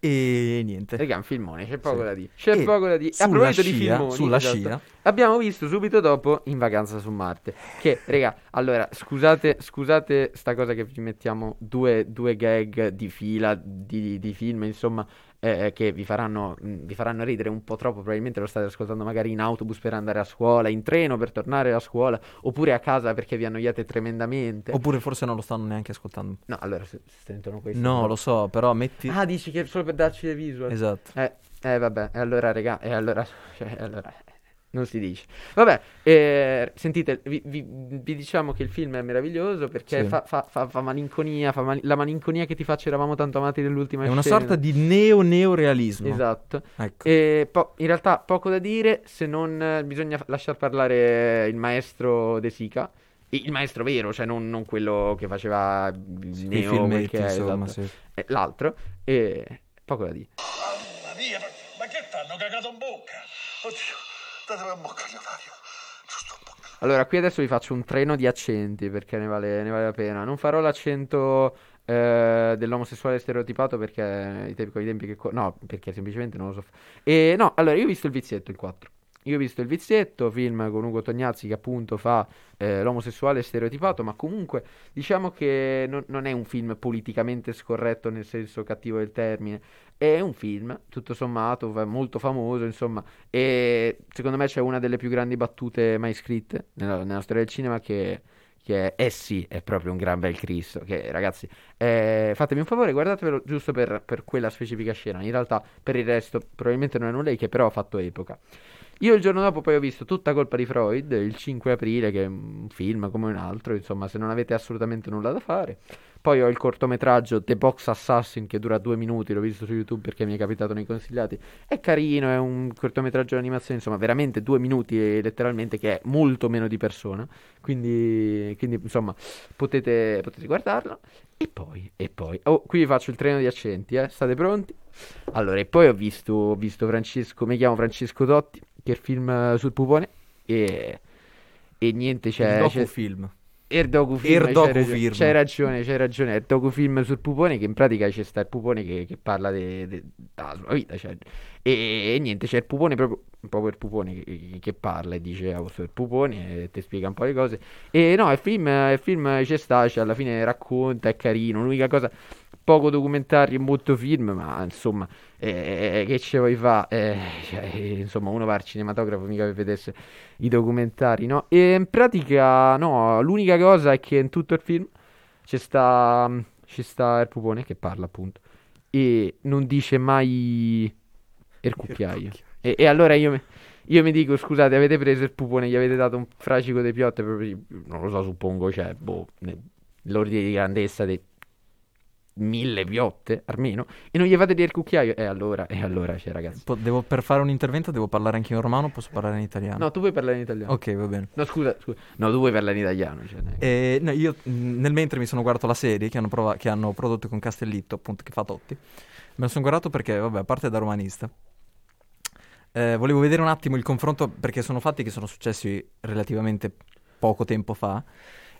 E niente. Raga, un filmone, c'è poco Sì. da dire. C'è E poco da dire. A proposito di filmoni, sulla esatto, scia. abbiamo visto subito dopo In vacanza su Marte. Che, raga, allora, scusate, scusate sta cosa che vi mettiamo due, due gag di fila di, di film, insomma, eh, che vi faranno, mh, vi faranno ridere un po' troppo. Probabilmente lo state ascoltando magari in autobus per andare a scuola, in treno per tornare a scuola, oppure a casa perché vi annoiate tremendamente. Oppure forse non lo stanno neanche ascoltando. No, allora, se, se sentono questo... No, lo so, però metti... Ah, dici che è solo per darci le visual? Esatto. Eh, eh, vabbè, e allora, regà, e allora, cioè, allora, eh, non si dice. Vabbè, eh, sentite, vi, vi- vi diciamo che il film è meraviglioso perché Sì. fa, fa- fa- fa malinconia, fa mali- la malinconia che ti fa C'eravamo tanto amati nell'ultima È una scena. sorta di neo-neorealismo. Esatto. Ecco. E po- in realtà poco da dire se non eh, bisogna lasciar parlare il maestro De Sica. Il maestro vero, cioè non, non quello che faceva il Sì, neo, quei filmetti, è, insomma, esatto. sì. Eh, l'altro, e poco da dire. Mamma mia, ma, ma che t'hanno cagato in bocca? Oddio, datemi un bocca di ovario. Giusto un bocca. Allora, qui adesso vi faccio un treno di accenti perché ne vale, ne vale la pena. Non farò l'accento eh, dell'omosessuale stereotipato perché i tempi, i tempi che... co- no, perché semplicemente non lo so. E no, allora io ho visto il vizietto, il 4. Io ho visto il vizietto, film con Ugo Tognazzi che appunto fa eh, l'omosessuale stereotipato, ma comunque diciamo che non, non è un film politicamente scorretto nel senso cattivo del termine. È un film, tutto sommato, molto famoso, insomma, e secondo me c'è una delle più grandi battute mai scritte nella, nella storia del cinema che, che è, eh sì, è proprio un gran bel Cristo, che ragazzi, eh, fatemi un favore, guardatevelo giusto per, per quella specifica scena, in realtà per il resto probabilmente non è nulla che però ha fatto epoca. Io il giorno dopo poi ho visto Tutta colpa di Freud, il 5 aprile, che è un film come un altro, insomma, se non avete assolutamente nulla da fare. Poi ho il cortometraggio The Box Assassin che dura due minuti, l'ho visto su YouTube perché mi è capitato nei consigliati. È carino, è un cortometraggio di animazione, insomma, veramente due minuti e letteralmente che è molto meno di persona. Quindi, quindi insomma, potete, potete guardarlo. E poi, e poi, oh, qui vi faccio il treno di accenti, eh? State pronti? Allora, e poi ho visto, ho visto Francesco, mi chiamo Francesco Totti, che è il film sul pupone. E, e niente, c'è, il c'è, docufilm. Erdogufilm, Erdogufilm. c'hai ragione, c'hai ragione, c'hai ragione, Erdogufilm sul pupone che in pratica c'è sta il pupone che, che parla de- de- della sua vita, cioè. e, e niente, c'è il pupone proprio, proprio il pupone che, che parla e dice ah, questo è il pupone e ti spiega un po' le cose e no, il film, il film c'è sta, cioè, alla fine racconta, è carino, l'unica cosa, poco documentario, molto film, ma insomma, eh, che ce vuoi fa? Eh, cioè, insomma, uno va al cinematografo mica per vedersi i documentari, no? E in pratica, no, l'unica cosa è che in tutto il film c'è sta, ci sta il pupone che parla appunto e non dice mai il cucchiaio. E, e allora io, mi- io mi dico, scusate, avete preso il pupone, gli avete dato un fracico di piotte, proprio, non lo so, suppongo, cioè, boh, ne- l'ordine di grandezza di mille piotte, almeno, e non gli fate dire il cucchiaio. E allora, e allora, cioè, ragazzi. Po- devo- per fare un intervento devo parlare anche in romano, posso parlare in italiano? No, tu puoi parlare in italiano. Ok, va bene. No, scusa, scusa. No, tu vuoi parlare in italiano. Cioè, non è- E, no, io mh, nel mentre mi sono guardato la serie che hanno, prova- che hanno prodotto con Castellitto, appunto, che fa Totti, me la sono guardato perché, vabbè, a parte da romanista, eh, volevo vedere un attimo il confronto perché sono fatti che sono successi relativamente poco tempo fa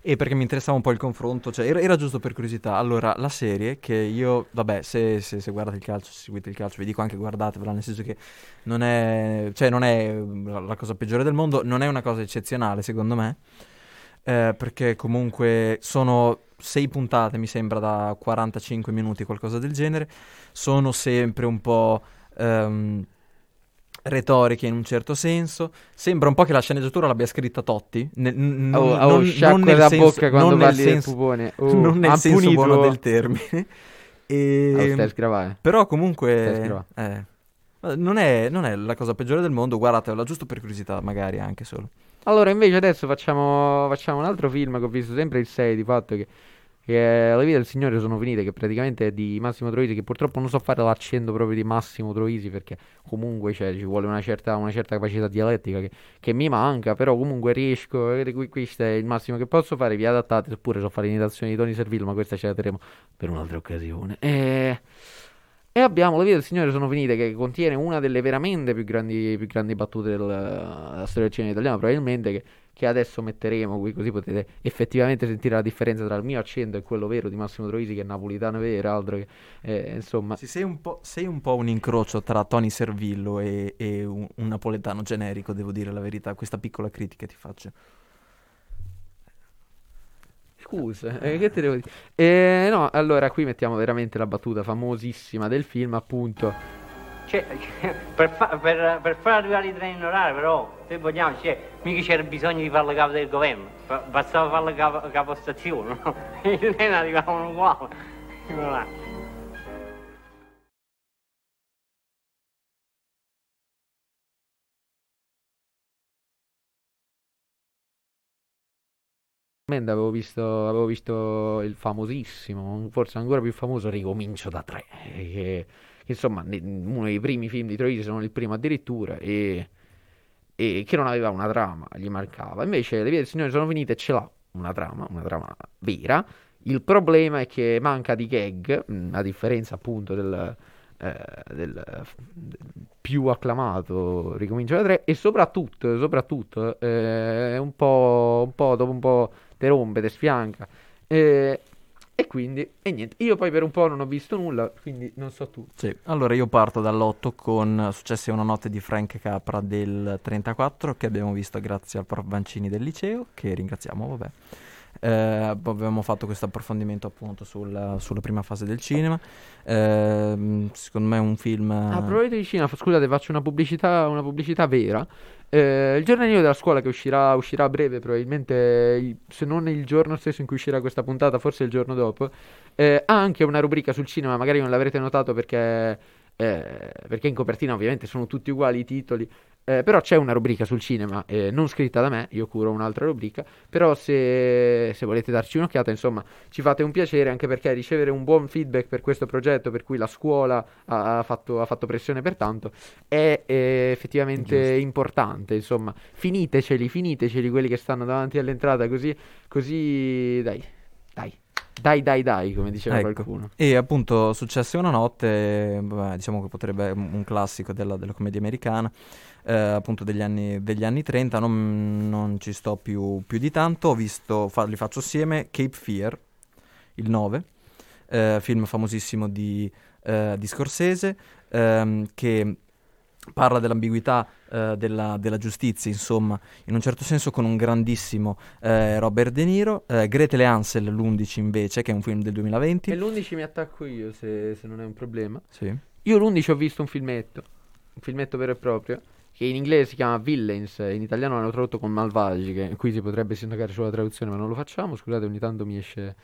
e perché mi interessava un po' il confronto, cioè era, era giusto per curiosità. Allora, la serie che io, vabbè, se, se- se guardate il calcio, se seguite il calcio, vi dico anche guardatevela, nel senso che non è, cioè non è la, cosa peggiore del mondo, non è una cosa eccezionale secondo me, eh, perché comunque sono sei puntate, mi sembra, da 45 minuti, qualcosa del genere, sono sempre un po'... ehm, retoriche in un certo senso. Sembra un po' che la sceneggiatura l'abbia scritta Totti. Ne- n- Oh, non, oh, non sciacque nel la senso, bocca quando non nel senso- pupone. Oh, non nel senso punito- buono del termine. E- Oh, stai sgravare. Però comunque eh, non, è, non è la cosa peggiore del mondo, guardatela giusto per curiosità, magari anche solo. Allora, invece adesso facciamo, facciamo un altro film che ho visto sempre il 6 di fatto che, è Le vite del Signore sono finite, che praticamente è di Massimo Troisi, che purtroppo non so fare l'accento proprio di Massimo Troisi perché comunque cioè, ci vuole una certa, una certa capacità dialettica che, che mi manca, però comunque riesco, eh, questo è il massimo che posso fare, vi adattate, oppure so fare imitazioni di Tony Servillo, ma questa ce la terremo per un'altra occasione. E... E abbiamo Le vite del Signore sono finite, che contiene una delle veramente più grandi, più grandi battute del- della storia del cinema italiano, probabilmente, che, che adesso metteremo qui, così potete effettivamente sentire la differenza tra il mio accento e quello vero di Massimo Troisi, che è napolitano vero, altro che... eh, insomma, Sì, sei, un po', sei un po' un incrocio tra Tony Servillo e, e un, un napoletano generico, devo dire la verità. Questa piccola critica ti faccio. Scusa, eh, che te devo dire? Eh, no, allora qui mettiamo veramente la battuta famosissima del film, appunto. Cioè, per, fa- per, per far arrivare i treni in orario, però, se vogliamo, cioè, mica c'era bisogno di farlo capo del governo, ba- bastava farlo capo, capo stazione, no? I treni arrivavano uguali. Voilà. Avevo visto, avevo visto il famosissimo, forse ancora più famoso, Ricomincio da tre, che, insomma uno dei primi film di Troisi, se non il primo addirittura, e, e che non aveva una trama, gli mancava. Invece Le vie del Signore sono finite e ce l'ha una trama, una trama vera. Il problema è che manca di gag, mh, a differenza appunto del, eh, del, più acclamato Ricomincio da tre, e soprattutto, soprattutto, eh, un po', un po' dopo un po' te rompe, te sfianca. Eh, e quindi, e niente, io poi per un po' non ho visto nulla, quindi non so tu. Sì, allora io parto dall'otto con Successi a una notte di Frank Capra del 34 che abbiamo visto grazie al prof Vancini del liceo, che ringraziamo, vabbè. Eh, avevamo fatto questo approfondimento appunto sulla, sulla prima fase del cinema. Ehm, secondo me è un film... A proposito di cinema, scusate, faccio una pubblicità, una pubblicità vera. Eh, il giornalino della scuola che uscirà, uscirà a breve, probabilmente il- se non il giorno stesso in cui uscirà questa puntata, forse il giorno dopo, eh, ha anche una rubrica sul cinema, magari non l'avrete notato perché, eh, perché in copertina ovviamente sono tutti uguali i titoli, eh, però c'è una rubrica sul cinema, eh, non scritta da me, io curo un'altra rubrica, però se, se volete darci un'occhiata, insomma, ci fate un piacere anche perché ricevere un buon feedback per questo progetto, per cui la scuola ha, ha fatto, ha fatto pressione per tanto, è eh, effettivamente Giusto. importante, insomma, finiteceli, finiteceli quelli che stanno davanti all'entrata, così, così, dai, dai, dai, dai, dai, come diceva Ecco. qualcuno. E appunto Successi una notte, vabbè, diciamo che potrebbe un un classico della, della commedia americana, eh, appunto degli anni, degli anni 30, non, non ci sto più, più di tanto, ho visto, fa- li faccio assieme, Cape Fear, il 9, eh, film famosissimo di, eh, di Scorsese, ehm, che parla dell'ambiguità eh, della, della giustizia, insomma, in un certo senso con un grandissimo eh, Robert De Niro, eh, Gretel e Hansel l'11 invece, che è un film del 2020. E l'11 mi attacco io se, se non è un problema. Sì. Io l'11 ho visto un filmetto, un filmetto vero e proprio, che in inglese si chiama Villains, in italiano l'hanno tradotto con Malvagi, che qui si potrebbe sindacare sulla traduzione, ma non lo facciamo, scusate, ogni tanto mi esce,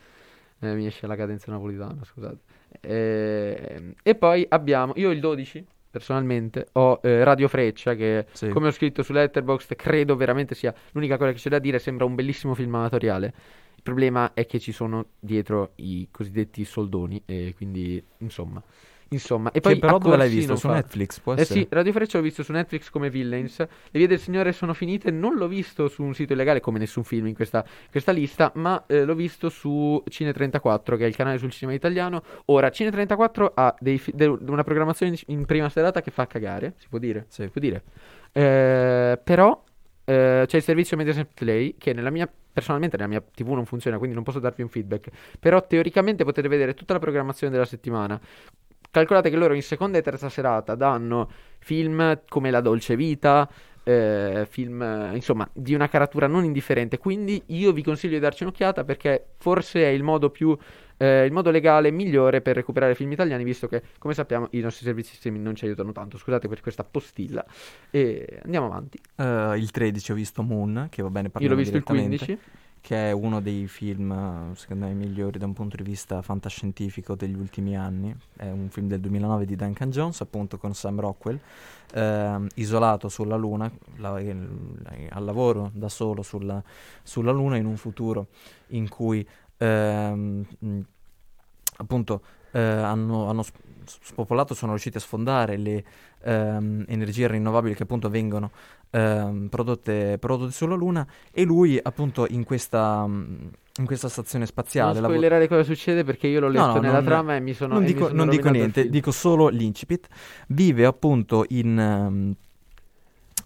eh, mi esce la cadenza napolitana, scusate. Eh, e poi abbiamo, io il 12, personalmente, ho eh, Radio Freccia, che Sì. come ho scritto su Letterboxd, credo veramente sia l'unica cosa che c'è da dire, sembra un bellissimo film amatoriale. Il problema è che ci sono dietro i cosiddetti soldoni, e quindi, insomma... Insomma, e poi Che però dove l'hai visto? Su fa- Netflix, può eh essere? sì, Radio Freccia l'ho visto su Netflix come Villains. Le vie del Signore sono finite. Non l'ho visto su un sito illegale come nessun film in questa, questa lista, ma eh, l'ho visto su Cine34, che è il canale sul cinema italiano. Ora, Cine34 ha dei fi- de- una programmazione in, in prima serata che fa cagare, si può dire? Sì. Si può dire. Eh, però eh, c'è il servizio Mediaset Play che nella mia personalmente nella mia TV non funziona, quindi non posso darvi un feedback. Però teoricamente potete vedere tutta la programmazione della settimana. Calcolate che loro in seconda e terza serata danno film come La Dolce Vita, eh, film insomma di una caratura non indifferente. Quindi io vi consiglio di darci un'occhiata perché forse è il modo più eh, il modo legale migliore per recuperare film italiani, visto che, come sappiamo, i nostri servizi streaming non ci aiutano tanto. Scusate per questa postilla. E andiamo avanti. Eh, il 13 ho visto Moon, che va bene Io parliamo l'ho visto il direttamente, 15. Che è uno dei film, secondo me, migliori da un punto di vista fantascientifico degli ultimi anni. È un film del 2009 di Duncan Jones, appunto con Sam Rockwell, ehm, isolato sulla Luna, la- il- al lavoro da solo sulla, sulla Luna in un futuro in cui ehm, appunto eh, hanno, hanno sp- spopolato, sono riusciti a sfondare le ehm, energie rinnovabili che appunto vengono ehm, prodotte, prodotte sulla Luna e lui appunto in questa, mh, in questa stazione Non spaziale lavora- spoilerare cosa succede perché io l'ho No, letto no, nella non- trama e mi sono non dico, sono non dico niente, dico solo l'incipit. Vive appunto in, ehm,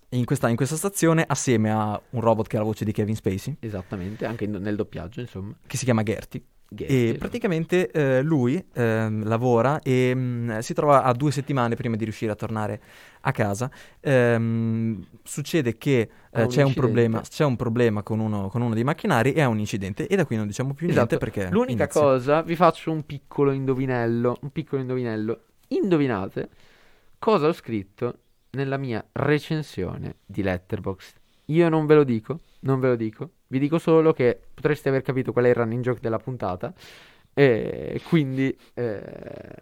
in, questa, in questa stazione assieme a un robot che ha la voce di Kevin Spacey, Esattamente, anche in- nel doppiaggio, insomma. che si chiama Gertie. Gertie, E praticamente eh, lui ehm, lavora e mh, si trova a due settimane prima di riuscire a tornare a casa. Ehm, succede che eh, un c'è, un problema, c'è un problema con uno, con uno dei macchinari e ha un incidente. E da qui non diciamo più niente Esatto. perché. L'unica inizia. cosa, vi faccio un piccolo indovinello, un piccolo indovinello. Indovinate cosa ho scritto nella mia recensione di Letterboxd. Io non ve lo dico, non ve lo dico. Vi dico solo che potreste aver capito qual è il running joke della puntata. E quindi, eh,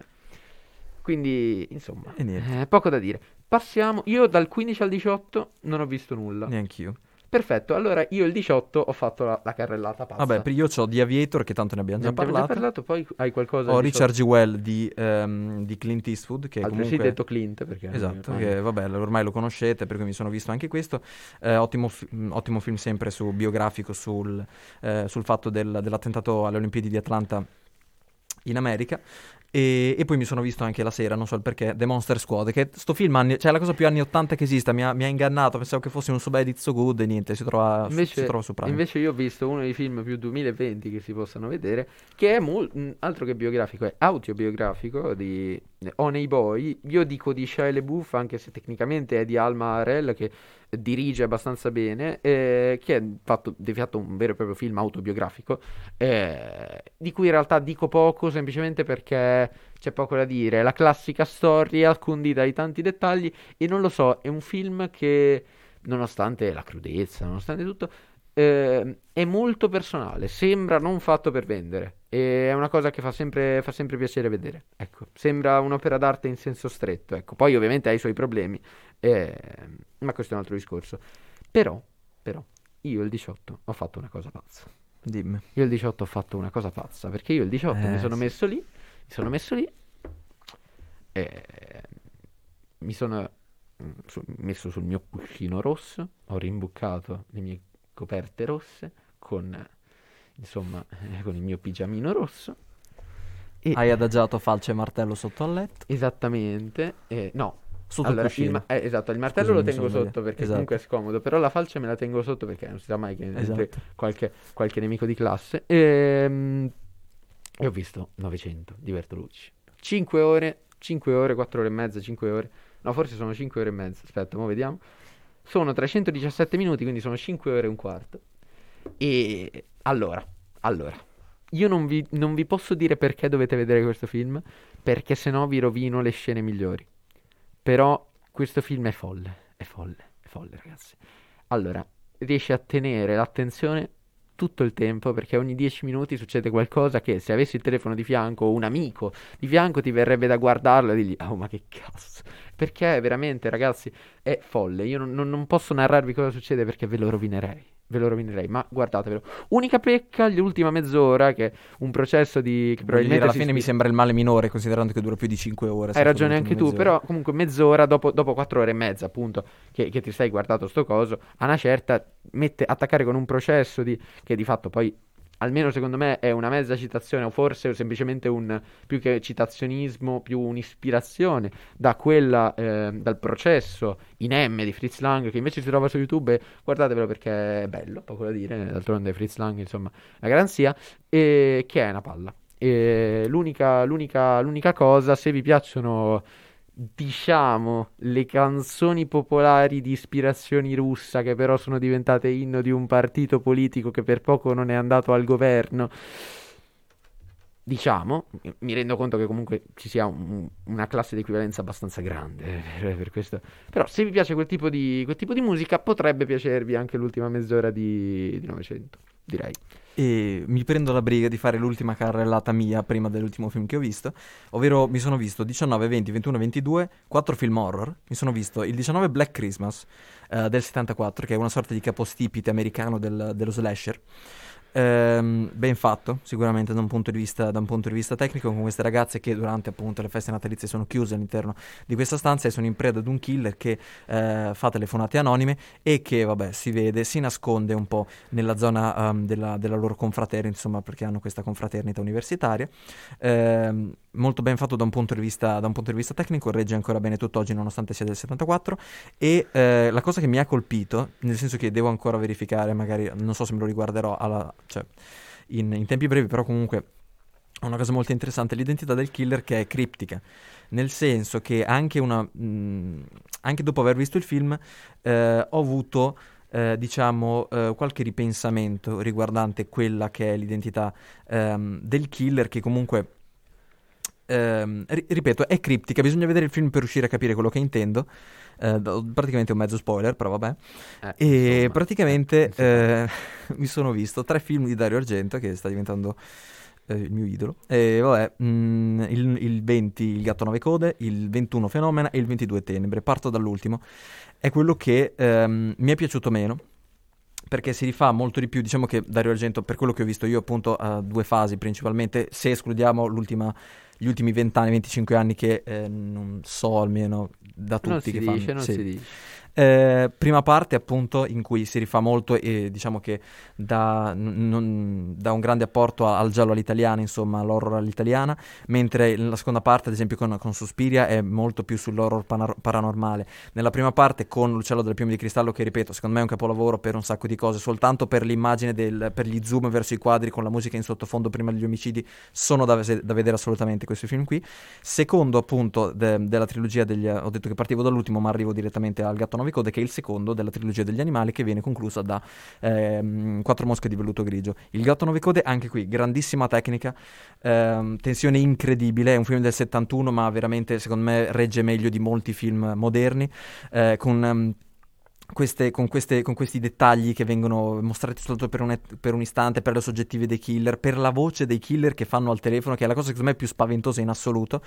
quindi insomma, eh, poco da dire. Passiamo, io dal 15 al 18 non ho visto nulla. Neanch'io. Perfetto, allora io il 18 ho fatto la, la carrellata pazza. Vabbè, io ho di Aviator che tanto ne abbiamo Ne già abbiamo parlato. poi hai qualcosa Ho Richard G. Well di, ehm, di Clint Eastwood, che Altresì comunque... detto Clint perché Esatto, ormai- che vabbè, ormai lo conoscete, per cui mi sono visto anche questo. Eh, ottimo, fi- mh, ottimo film sempre su biografico sul, eh, sul fatto del- dell'attentato alle Olimpiadi di Atlanta in America. E, e poi mi sono visto anche la sera, non so il perché, The Monster Squad, che sto film, anni, cioè la cosa più anni 80 che esista, mi ha, mi ha ingannato, pensavo che fosse un So Bad So Good e niente, si trova, Invece, si trova su Prime. invece io ho visto uno dei film più 2020 che si possano vedere, che è mol- mh, altro che biografico, è autobiografico di Honey Boy. Io dico di Shia LaBeouf, anche se tecnicamente è di Alma Harel, che dirige abbastanza bene, eh, che è fatto, di fatto un vero e proprio film autobiografico, eh, di cui in realtà dico poco semplicemente perché c'è poco da dire. È la classica storia condita di tanti dettagli e non lo so, è un film che, nonostante la crudezza, nonostante tutto, eh, è molto personale, sembra non fatto per vendere. E è una cosa che fa sempre, fa sempre piacere vedere. Ecco, sembra un'opera d'arte in senso stretto. Ecco, poi ovviamente ha i suoi problemi, eh, ma questo è un altro discorso. Però, però, io il 18 ho fatto una cosa pazza. Dimmi. Io il 18 ho fatto una cosa pazza perché io il 18 mi Eh, sono sì. messo lì, mi sono messo lì e mi sono mm, messo sul mio cuscino rosso, ho rimbuccato le mie coperte rosse con, insomma, eh, con il mio pigiamino rosso. E Hai adagiato falce e martello sotto al letto, esattamente, eh, no, sotto allora, il ma- eh, esatto, il martello Scusami, lo tengo sotto sbagliato. perché Esatto. comunque è scomodo, però la falce me la tengo sotto perché non si sa mai che Esatto. qualche, qualche, nemico di classe. Ehm, E ho visto 900 di Bertolucci. 5 ore, 5 ore, 4 ore e mezza, 5 ore. No, forse sono 5 ore e mezza. Aspetta, mo vediamo. Sono 317 minuti, quindi sono 5 ore e un quarto. E allora, allora, io non vi, non vi posso dire perché dovete vedere questo film, perché sennò vi rovino le scene migliori. Però questo film è folle, è folle, è folle, ragazzi. Allora, riesce a tenere l'attenzione tutto il tempo perché ogni 10 minuti succede qualcosa che se avessi il telefono di fianco o un amico di fianco ti verrebbe da guardarlo e dirgli oh ma che cazzo perché veramente ragazzi è folle. Io non, non- non posso narrarvi cosa succede perché ve lo rovinerei ve lo rovinerei ma guardatevelo unica pecca l'ultima mezz'ora che è un processo di che probabilmente alla fine mi spi- sembra il male minore, considerando che dura più di 5 ore. hai ragione anche tu, mezz'ora. però comunque mezz'ora dopo, dopo 4 ore e mezza, appunto, che, che ti stai guardando sto coso, a una certa mette attaccare con un processo di, che di fatto poi, almeno secondo me, è una mezza citazione o forse semplicemente un, più che citazionismo, più un'ispirazione da quella, eh, dal processo in M di Fritz Lang, che invece si trova su YouTube, e guardatevelo perché è bello, poco da dire, d'altronde Fritz Lang, insomma, la garanzia, e che è una palla. L'unica, l'unica, l'unica cosa, se vi piacciono, diciamo, le canzoni popolari di ispirazione russa, che però sono diventate inno di un partito politico che per poco non è andato al governo, diciamo, mi- rendo conto che comunque ci sia un- una classe di equivalenza abbastanza grande per, per questo. Però se vi piace quel tipo di, quel tipo di musica potrebbe piacervi anche l'ultima mezz'ora di, di 900, direi. E mi prendo la briga di fare l'ultima carrellata mia prima dell'ultimo film che ho visto, ovvero mi sono visto 19, 20, 21, 22, 4 film horror. Mi sono visto il 19 Black Christmas eh, del 74, che è una sorta di capostipite americano del- dello slasher. Ehm, ben fatto, sicuramente da un, punto di vista, da un punto di vista tecnico, con queste ragazze che durante appunto le feste natalizie sono chiuse all'interno di questa stanza e sono in preda ad un killer che eh, fa telefonate anonime e che, vabbè, si vede, si nasconde un po' nella zona ehm, della, della loro confraternita, insomma, perché hanno questa confraternita universitaria. Ehm, molto ben fatto da un, punto di vista, da un punto di vista tecnico, regge ancora bene tutt'oggi nonostante sia del 74 e eh, la cosa che mi ha colpito, nel senso che devo ancora verificare, magari non so se me lo riguarderò alla- cioè, in, in tempi brevi, però comunque è una cosa molto interessante, l'identità del killer che è criptica, nel senso che anche, una, mh, anche dopo aver visto il film eh, ho avuto eh, diciamo eh, qualche ripensamento riguardante quella che è l'identità ehm, del killer che comunque ehm, ri- ripeto è criptica, bisogna vedere il film per riuscire a capire quello che intendo. Eh, praticamente un mezzo spoiler, però vabbè. Eh, E insomma, praticamente eh, eh, mi sono visto tre film di Dario Argento, che sta diventando eh, il mio idolo. E vabbè, mm, il, il 20 Il gatto a nove code, il 21 Fenomena e il 22 Tenebre. Parto dall'ultimo. È quello che ehm, mi è piaciuto meno. Perché si rifà molto di più, diciamo che Dario Argento, per quello che ho visto io, appunto, ha due fasi principalmente, se escludiamo l'ultima, gli ultimi 20 anni, 25 anni che eh, non so almeno da tutti non si che dice, fanno. non sì. si dice. Eh, prima parte appunto in cui si rifà molto e diciamo che dà, non- dà un grande apporto al giallo all'italiana, insomma all'horror all'italiana, mentre la seconda parte ad esempio con, con Suspiria è molto più sull'horror pana- paranormale. Nella prima parte con L'uccello del piume di cristallo che ripeto secondo me è un capolavoro per un sacco di cose, soltanto per l'immagine, del, per gli zoom verso i quadri con la musica in sottofondo prima degli omicidi sono da, da vedere assolutamente questi film qui. Secondo appunto de- della trilogia degli... ho detto che partivo dall'ultimo ma arrivo direttamente al Gatto a nove code che è il secondo della trilogia degli animali che viene conclusa da ehm, Quattro mosche di velluto grigio. Il Gatto nove code anche qui grandissima tecnica, ehm, tensione incredibile, è un film del 71 ma veramente secondo me regge meglio di molti film moderni eh, con... ehm, queste- con, queste- con questi dettagli che vengono mostrati soltanto per un, per un istante, per le soggettive dei killer, per la voce dei killer che fanno al telefono, che è la cosa secondo me più spaventosa in assoluto.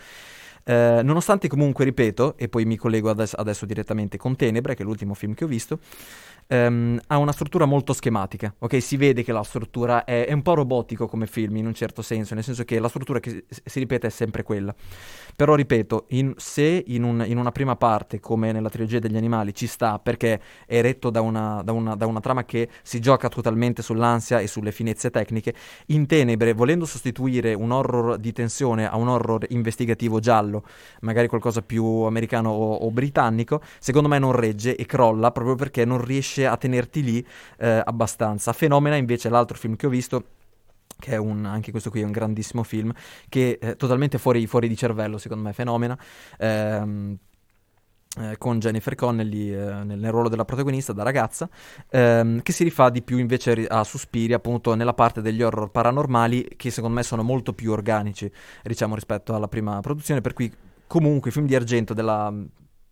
Eh, nonostante comunque, ripeto, e poi mi collego adesso, adesso direttamente con Tenebre, che è l'ultimo film che ho visto, ehm, ha una struttura molto schematica, ok? Si vede che la struttura è, è un po' robotico come film in un certo senso, nel senso che la struttura che si, ripete è sempre quella. Però ripeto, in- se in, un- in una prima parte, come nella trilogia degli animali, ci sta perché è retto da una, da una- da una trama che si gioca totalmente sull'ansia e sulle finezze tecniche, in Tenebre, volendo sostituire un horror di tensione a un horror investigativo giallo, magari qualcosa più americano o, o britannico, secondo me non regge e crolla proprio perché non riesce a tenerti lì eh, abbastanza. Fenomena invece l'altro film che ho visto che è un, anche questo qui è un grandissimo film, che è totalmente fuori, fuori di cervello, secondo me, fenomena. ehm, eh, con Jennifer Connelly eh, nel, nel ruolo della protagonista da ragazza, ehm, che si rifà di più invece a Suspiri, appunto nella parte degli horror paranormali, che secondo me sono molto più organici, diciamo, rispetto alla prima produzione, per cui comunque i film di argento della,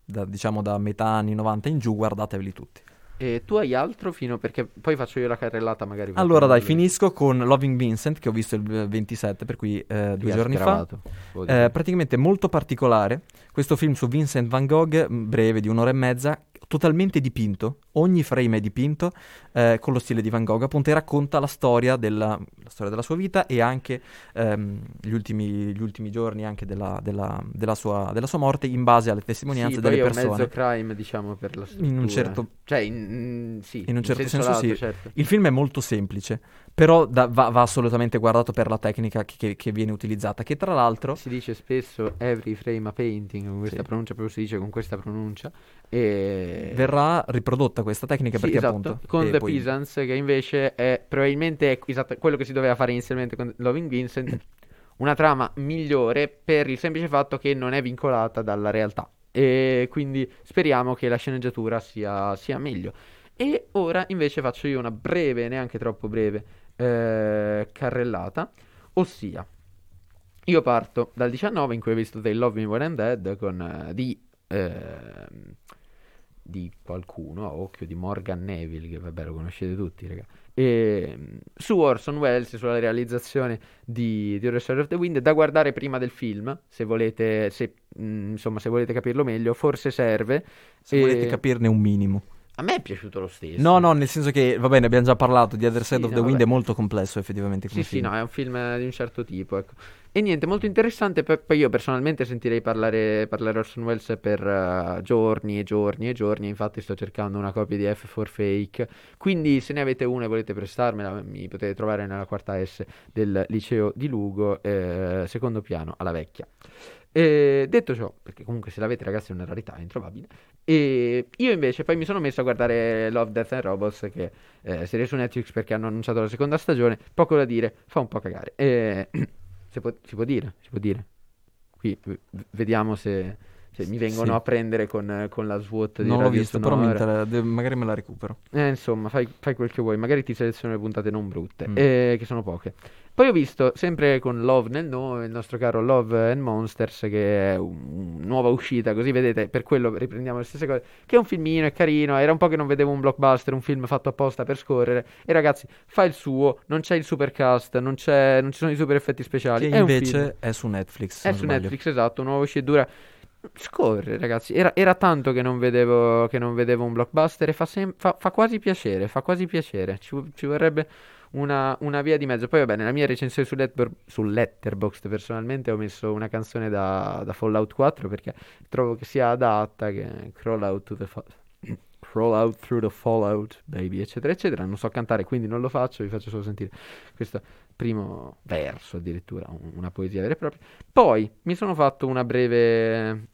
da, diciamo da metà anni 90 in giù, guardateveli tutti. E tu hai altro fino perché poi faccio io la carrellata magari. Allora dai, finisco con Loving Vincent, che ho visto il eh, 27, per cui eh, due giorni fa. Vuol dire. Eh, praticamente molto particolare. Questo film su Vincent Van Gogh, breve di un'ora e mezza, totalmente dipinto. Ogni frame è dipinto eh, con lo stile di Van Gogh, appunto, e racconta la storia della, la storia della sua vita e anche ehm, gli, ultimi, gli ultimi giorni anche della, della- della sua, della sua morte in base alle testimonianze sì, delle poi è un persone. mezzo crime, diciamo, per la struttura. In un certo- Cioè, in, in- sì, in un certo senso lato, sì. certo. Il film è molto semplice, però da- va, va assolutamente guardato per la tecnica che, che- che viene utilizzata, che tra l'altro... Si dice spesso every frame a painting, con questa Sì. pronuncia, proprio si dice con questa pronuncia. E... Verrà riprodotta questa tecnica Sì, perché esatto, appunto... con The poi- Peasants, che invece è probabilmente è esatto, quello che si doveva fare inizialmente con Loving Vincent, una trama migliore per il semplice fatto che non è vincolata dalla realtà. E quindi speriamo che la sceneggiatura sia, sia meglio. E ora invece faccio io una breve, neanche troppo breve, eh, carrellata, ossia Io parto dal 19 in cui ho visto They Love Me When I'm Dead con, eh, di, ehm, di qualcuno, a occhio, di Morgan Neville, che vabbè lo conoscete tutti, raga. E, mm, su Orson Welles, sulla realizzazione di, di Side of the Wind, da guardare prima del film, se volete, se, mm, insomma, se volete capirlo meglio, forse serve. Se E- volete capirne un minimo. A me è piaciuto lo stesso. No, no, nel senso che, va bene, abbiamo già parlato di Other Side Sì, of the no, Wind, vabbè. è molto complesso effettivamente come Sì, sì, film. no, è un film eh, di un certo tipo, ecco. E niente, molto interessante, poi io personalmente sentirei parlare, parlare Orson Welles per eh, giorni e giorni e giorni, infatti sto cercando una copia di F4 Fake, quindi se ne avete una e volete prestarmela, mi potete trovare nella quarta S del liceo di Lugo, eh, secondo piano, alla vecchia. E detto ciò, perché comunque se l'avete ragazzi è una rarità, è introvabile, e io invece poi mi sono messo a guardare Love, Death and Robots, che è serie su Netflix perché hanno annunciato la seconda stagione, poco da dire, fa un po' cagare. E... si, può, si può dire, si può dire. Qui v- vediamo se, se mi vengono Sì. a prendere con, con la SWAT di Non l'ho visto, però Sonora. inter- de- magari me la recupero. Eh, insomma, fai, fai quel che vuoi, magari ti seleziono le puntate non brutte, Mm. eh, che sono poche. Poi ho visto, sempre con Love nel nome, il nostro caro Love and Monsters, che è un- una nuova uscita, così vedete, per quello riprendiamo le stesse cose, che è un filmino, è carino, era un po' che non vedevo un blockbuster, un film fatto apposta per scorrere, e ragazzi, fa il suo, non c'è il supercast, non, c'è, non ci sono i super effetti speciali, Che è invece è su Netflix. È su sbaglio. Netflix, esatto, nuova uscita dura. Scorre, ragazzi. Era, era tanto che non vedevo, che non vedevo un blockbuster e fa, sem- fa, fa quasi piacere. Fa quasi piacere. Ci, ci vorrebbe una, una via di mezzo. Poi, va bene, nella mia recensione su, Letterboxd, su Letterboxd personalmente ho messo una canzone da, da Fallout 4 perché trovo che sia adatta. Che Crawl Out to the Fa- Crawl out through the fallout, baby, eccetera, eccetera. Non so cantare, quindi non lo faccio, vi faccio solo sentire questo primo verso, addirittura, un- una poesia vera e propria. Poi mi sono fatto una breve mm,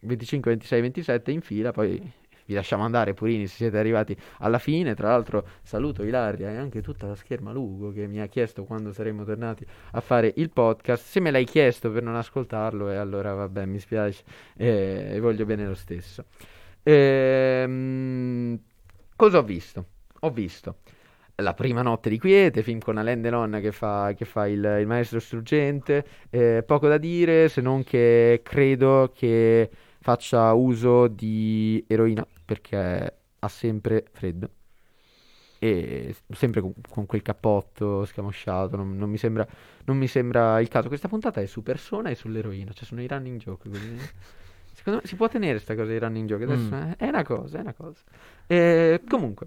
25, 26, 27 in fila, poi vi lasciamo andare, Purini, se siete arrivati alla fine. Tra l'altro saluto Ilaria e anche tutta la scherma Lugo che mi ha chiesto quando saremmo tornati a fare il podcast. Se me l'hai chiesto per non ascoltarlo, e allora vabbè, mi spiace, e e voglio bene lo stesso. Ehm, cosa ho visto? Ho visto La prima notte di quiete, film con Alain Delon che fa, che fa il, il maestro struggente. Eh, poco da dire, se non che credo che faccia uso di eroina perché ha sempre freddo. E sempre con, con quel cappotto scamosciato, non, non mi sembra, non mi sembra il caso. Questa puntata è su persona e sull'eroina, cioè sono i running joke. quindi- Secondo me si può tenere sta cosa dei running joke. Adesso Mm. è- è una cosa, è una cosa. Eh, comunque,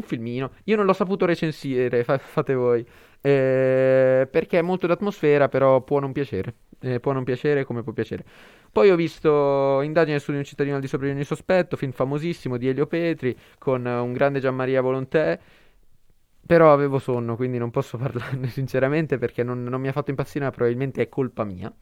un filmino. Io non l'ho saputo recensire, fa- fate voi. Eh, perché è molto d'atmosfera, però può non piacere. Eh, può non piacere come può piacere. Poi ho visto Indagine su di un cittadino al di sopra di ogni sospetto, film famosissimo di Elio Petri, con un grande Gianmaria Volontè. Però avevo sonno, quindi non posso parlarne sinceramente perché non, non mi ha fatto impazzire, ma probabilmente è colpa mia.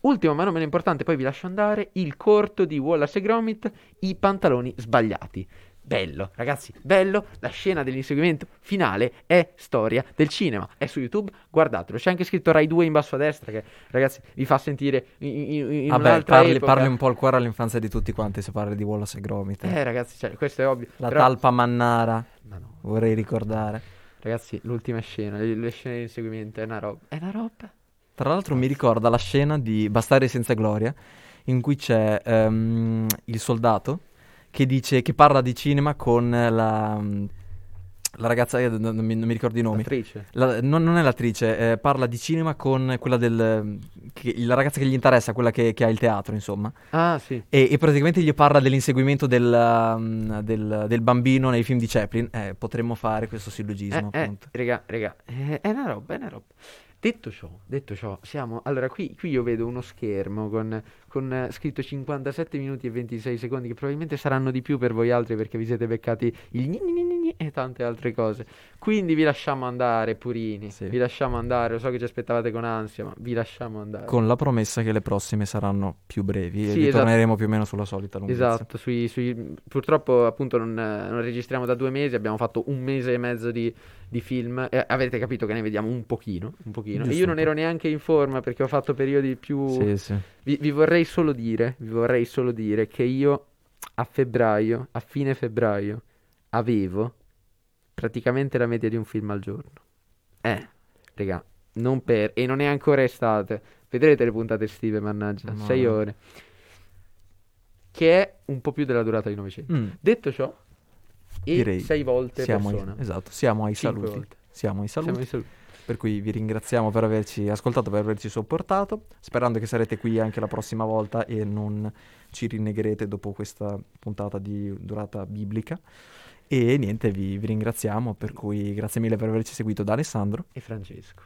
Ultimo, ma non meno importante, poi vi lascio andare, il corto di Wallace e Gromit, I pantaloni sbagliati. Bello, ragazzi, bello. La scena dell'inseguimento finale è storia del cinema. È su YouTube, guardatelo. C'è anche scritto Rai 2 in basso a destra che, ragazzi, vi fa sentire in, in- in Vabbè, un'altra parli, epoca. parli un po' al cuore all'infanzia di tutti quanti se parli di Wallace e Gromit. eh. Eh, ragazzi, cioè, questo è ovvio. La però- talpa mannara, Ma no, vorrei ricordare. ragazzi, l'ultima scena, le, le scene di inseguimento è una roba. È una roba. Tra l'altro mi ricorda la scena di Bastardi senza gloria in cui c'è ehm, il soldato che dice che parla di cinema con la, la ragazza, eh, non, non mi, non mi ricordo i nomi. L'attrice. La- non, non è l'attrice, eh, parla di cinema con quella del... che- la ragazza che gli interessa, quella che, che ha il teatro, insomma. Ah, sì. E, e praticamente gli parla dell'inseguimento del, um, del- del bambino nei film di Chaplin. Eh, potremmo fare questo sillogismo, Eh, eh, appunto. raga, raga, eh, è una roba, è una roba. Detto ciò, detto ciò, siamo... Allora, qui, qui io vedo uno schermo con, con eh, scritto 57 minuti e 26 secondi, che probabilmente saranno di più per voi altri perché vi siete beccati il e tante altre cose. Quindi vi lasciamo andare, Purini, Sì. vi lasciamo andare. Lo so che ci aspettavate con ansia, ma vi lasciamo andare. Con la promessa che le prossime saranno più brevi e Sì, esatto. ritorneremo più o meno sulla solita lunghezza. Esatto, sui, sui- purtroppo appunto non, eh, non registriamo da due mesi, abbiamo fatto un mese e mezzo di, di film e avete capito che ne vediamo un pochino, un pochino. E io non ero neanche in forma perché ho fatto periodi più... Sì, sì. Vi, vi vorrei solo dire, vi vorrei solo dire che io a febbraio, a fine febbraio, avevo praticamente la media di un film al giorno. Eh, raga, non per, e non è ancora estate. Vedrete le puntate estive, mannaggia, No, 6 no. ore. Che è un po' più della durata di 900. Mm, Detto ciò, Direi 6 volte siamo ai, persona. esatto, siamo ai saluti. Siamo ai saluti. Siamo ai saluti. Per cui vi ringraziamo per averci ascoltato, per averci sopportato, sperando che sarete qui anche la prossima volta e non ci rinnegherete dopo questa puntata di durata biblica. E niente, vi, vi ringraziamo, per cui grazie mille per averci seguito da Alessandro e Francesco.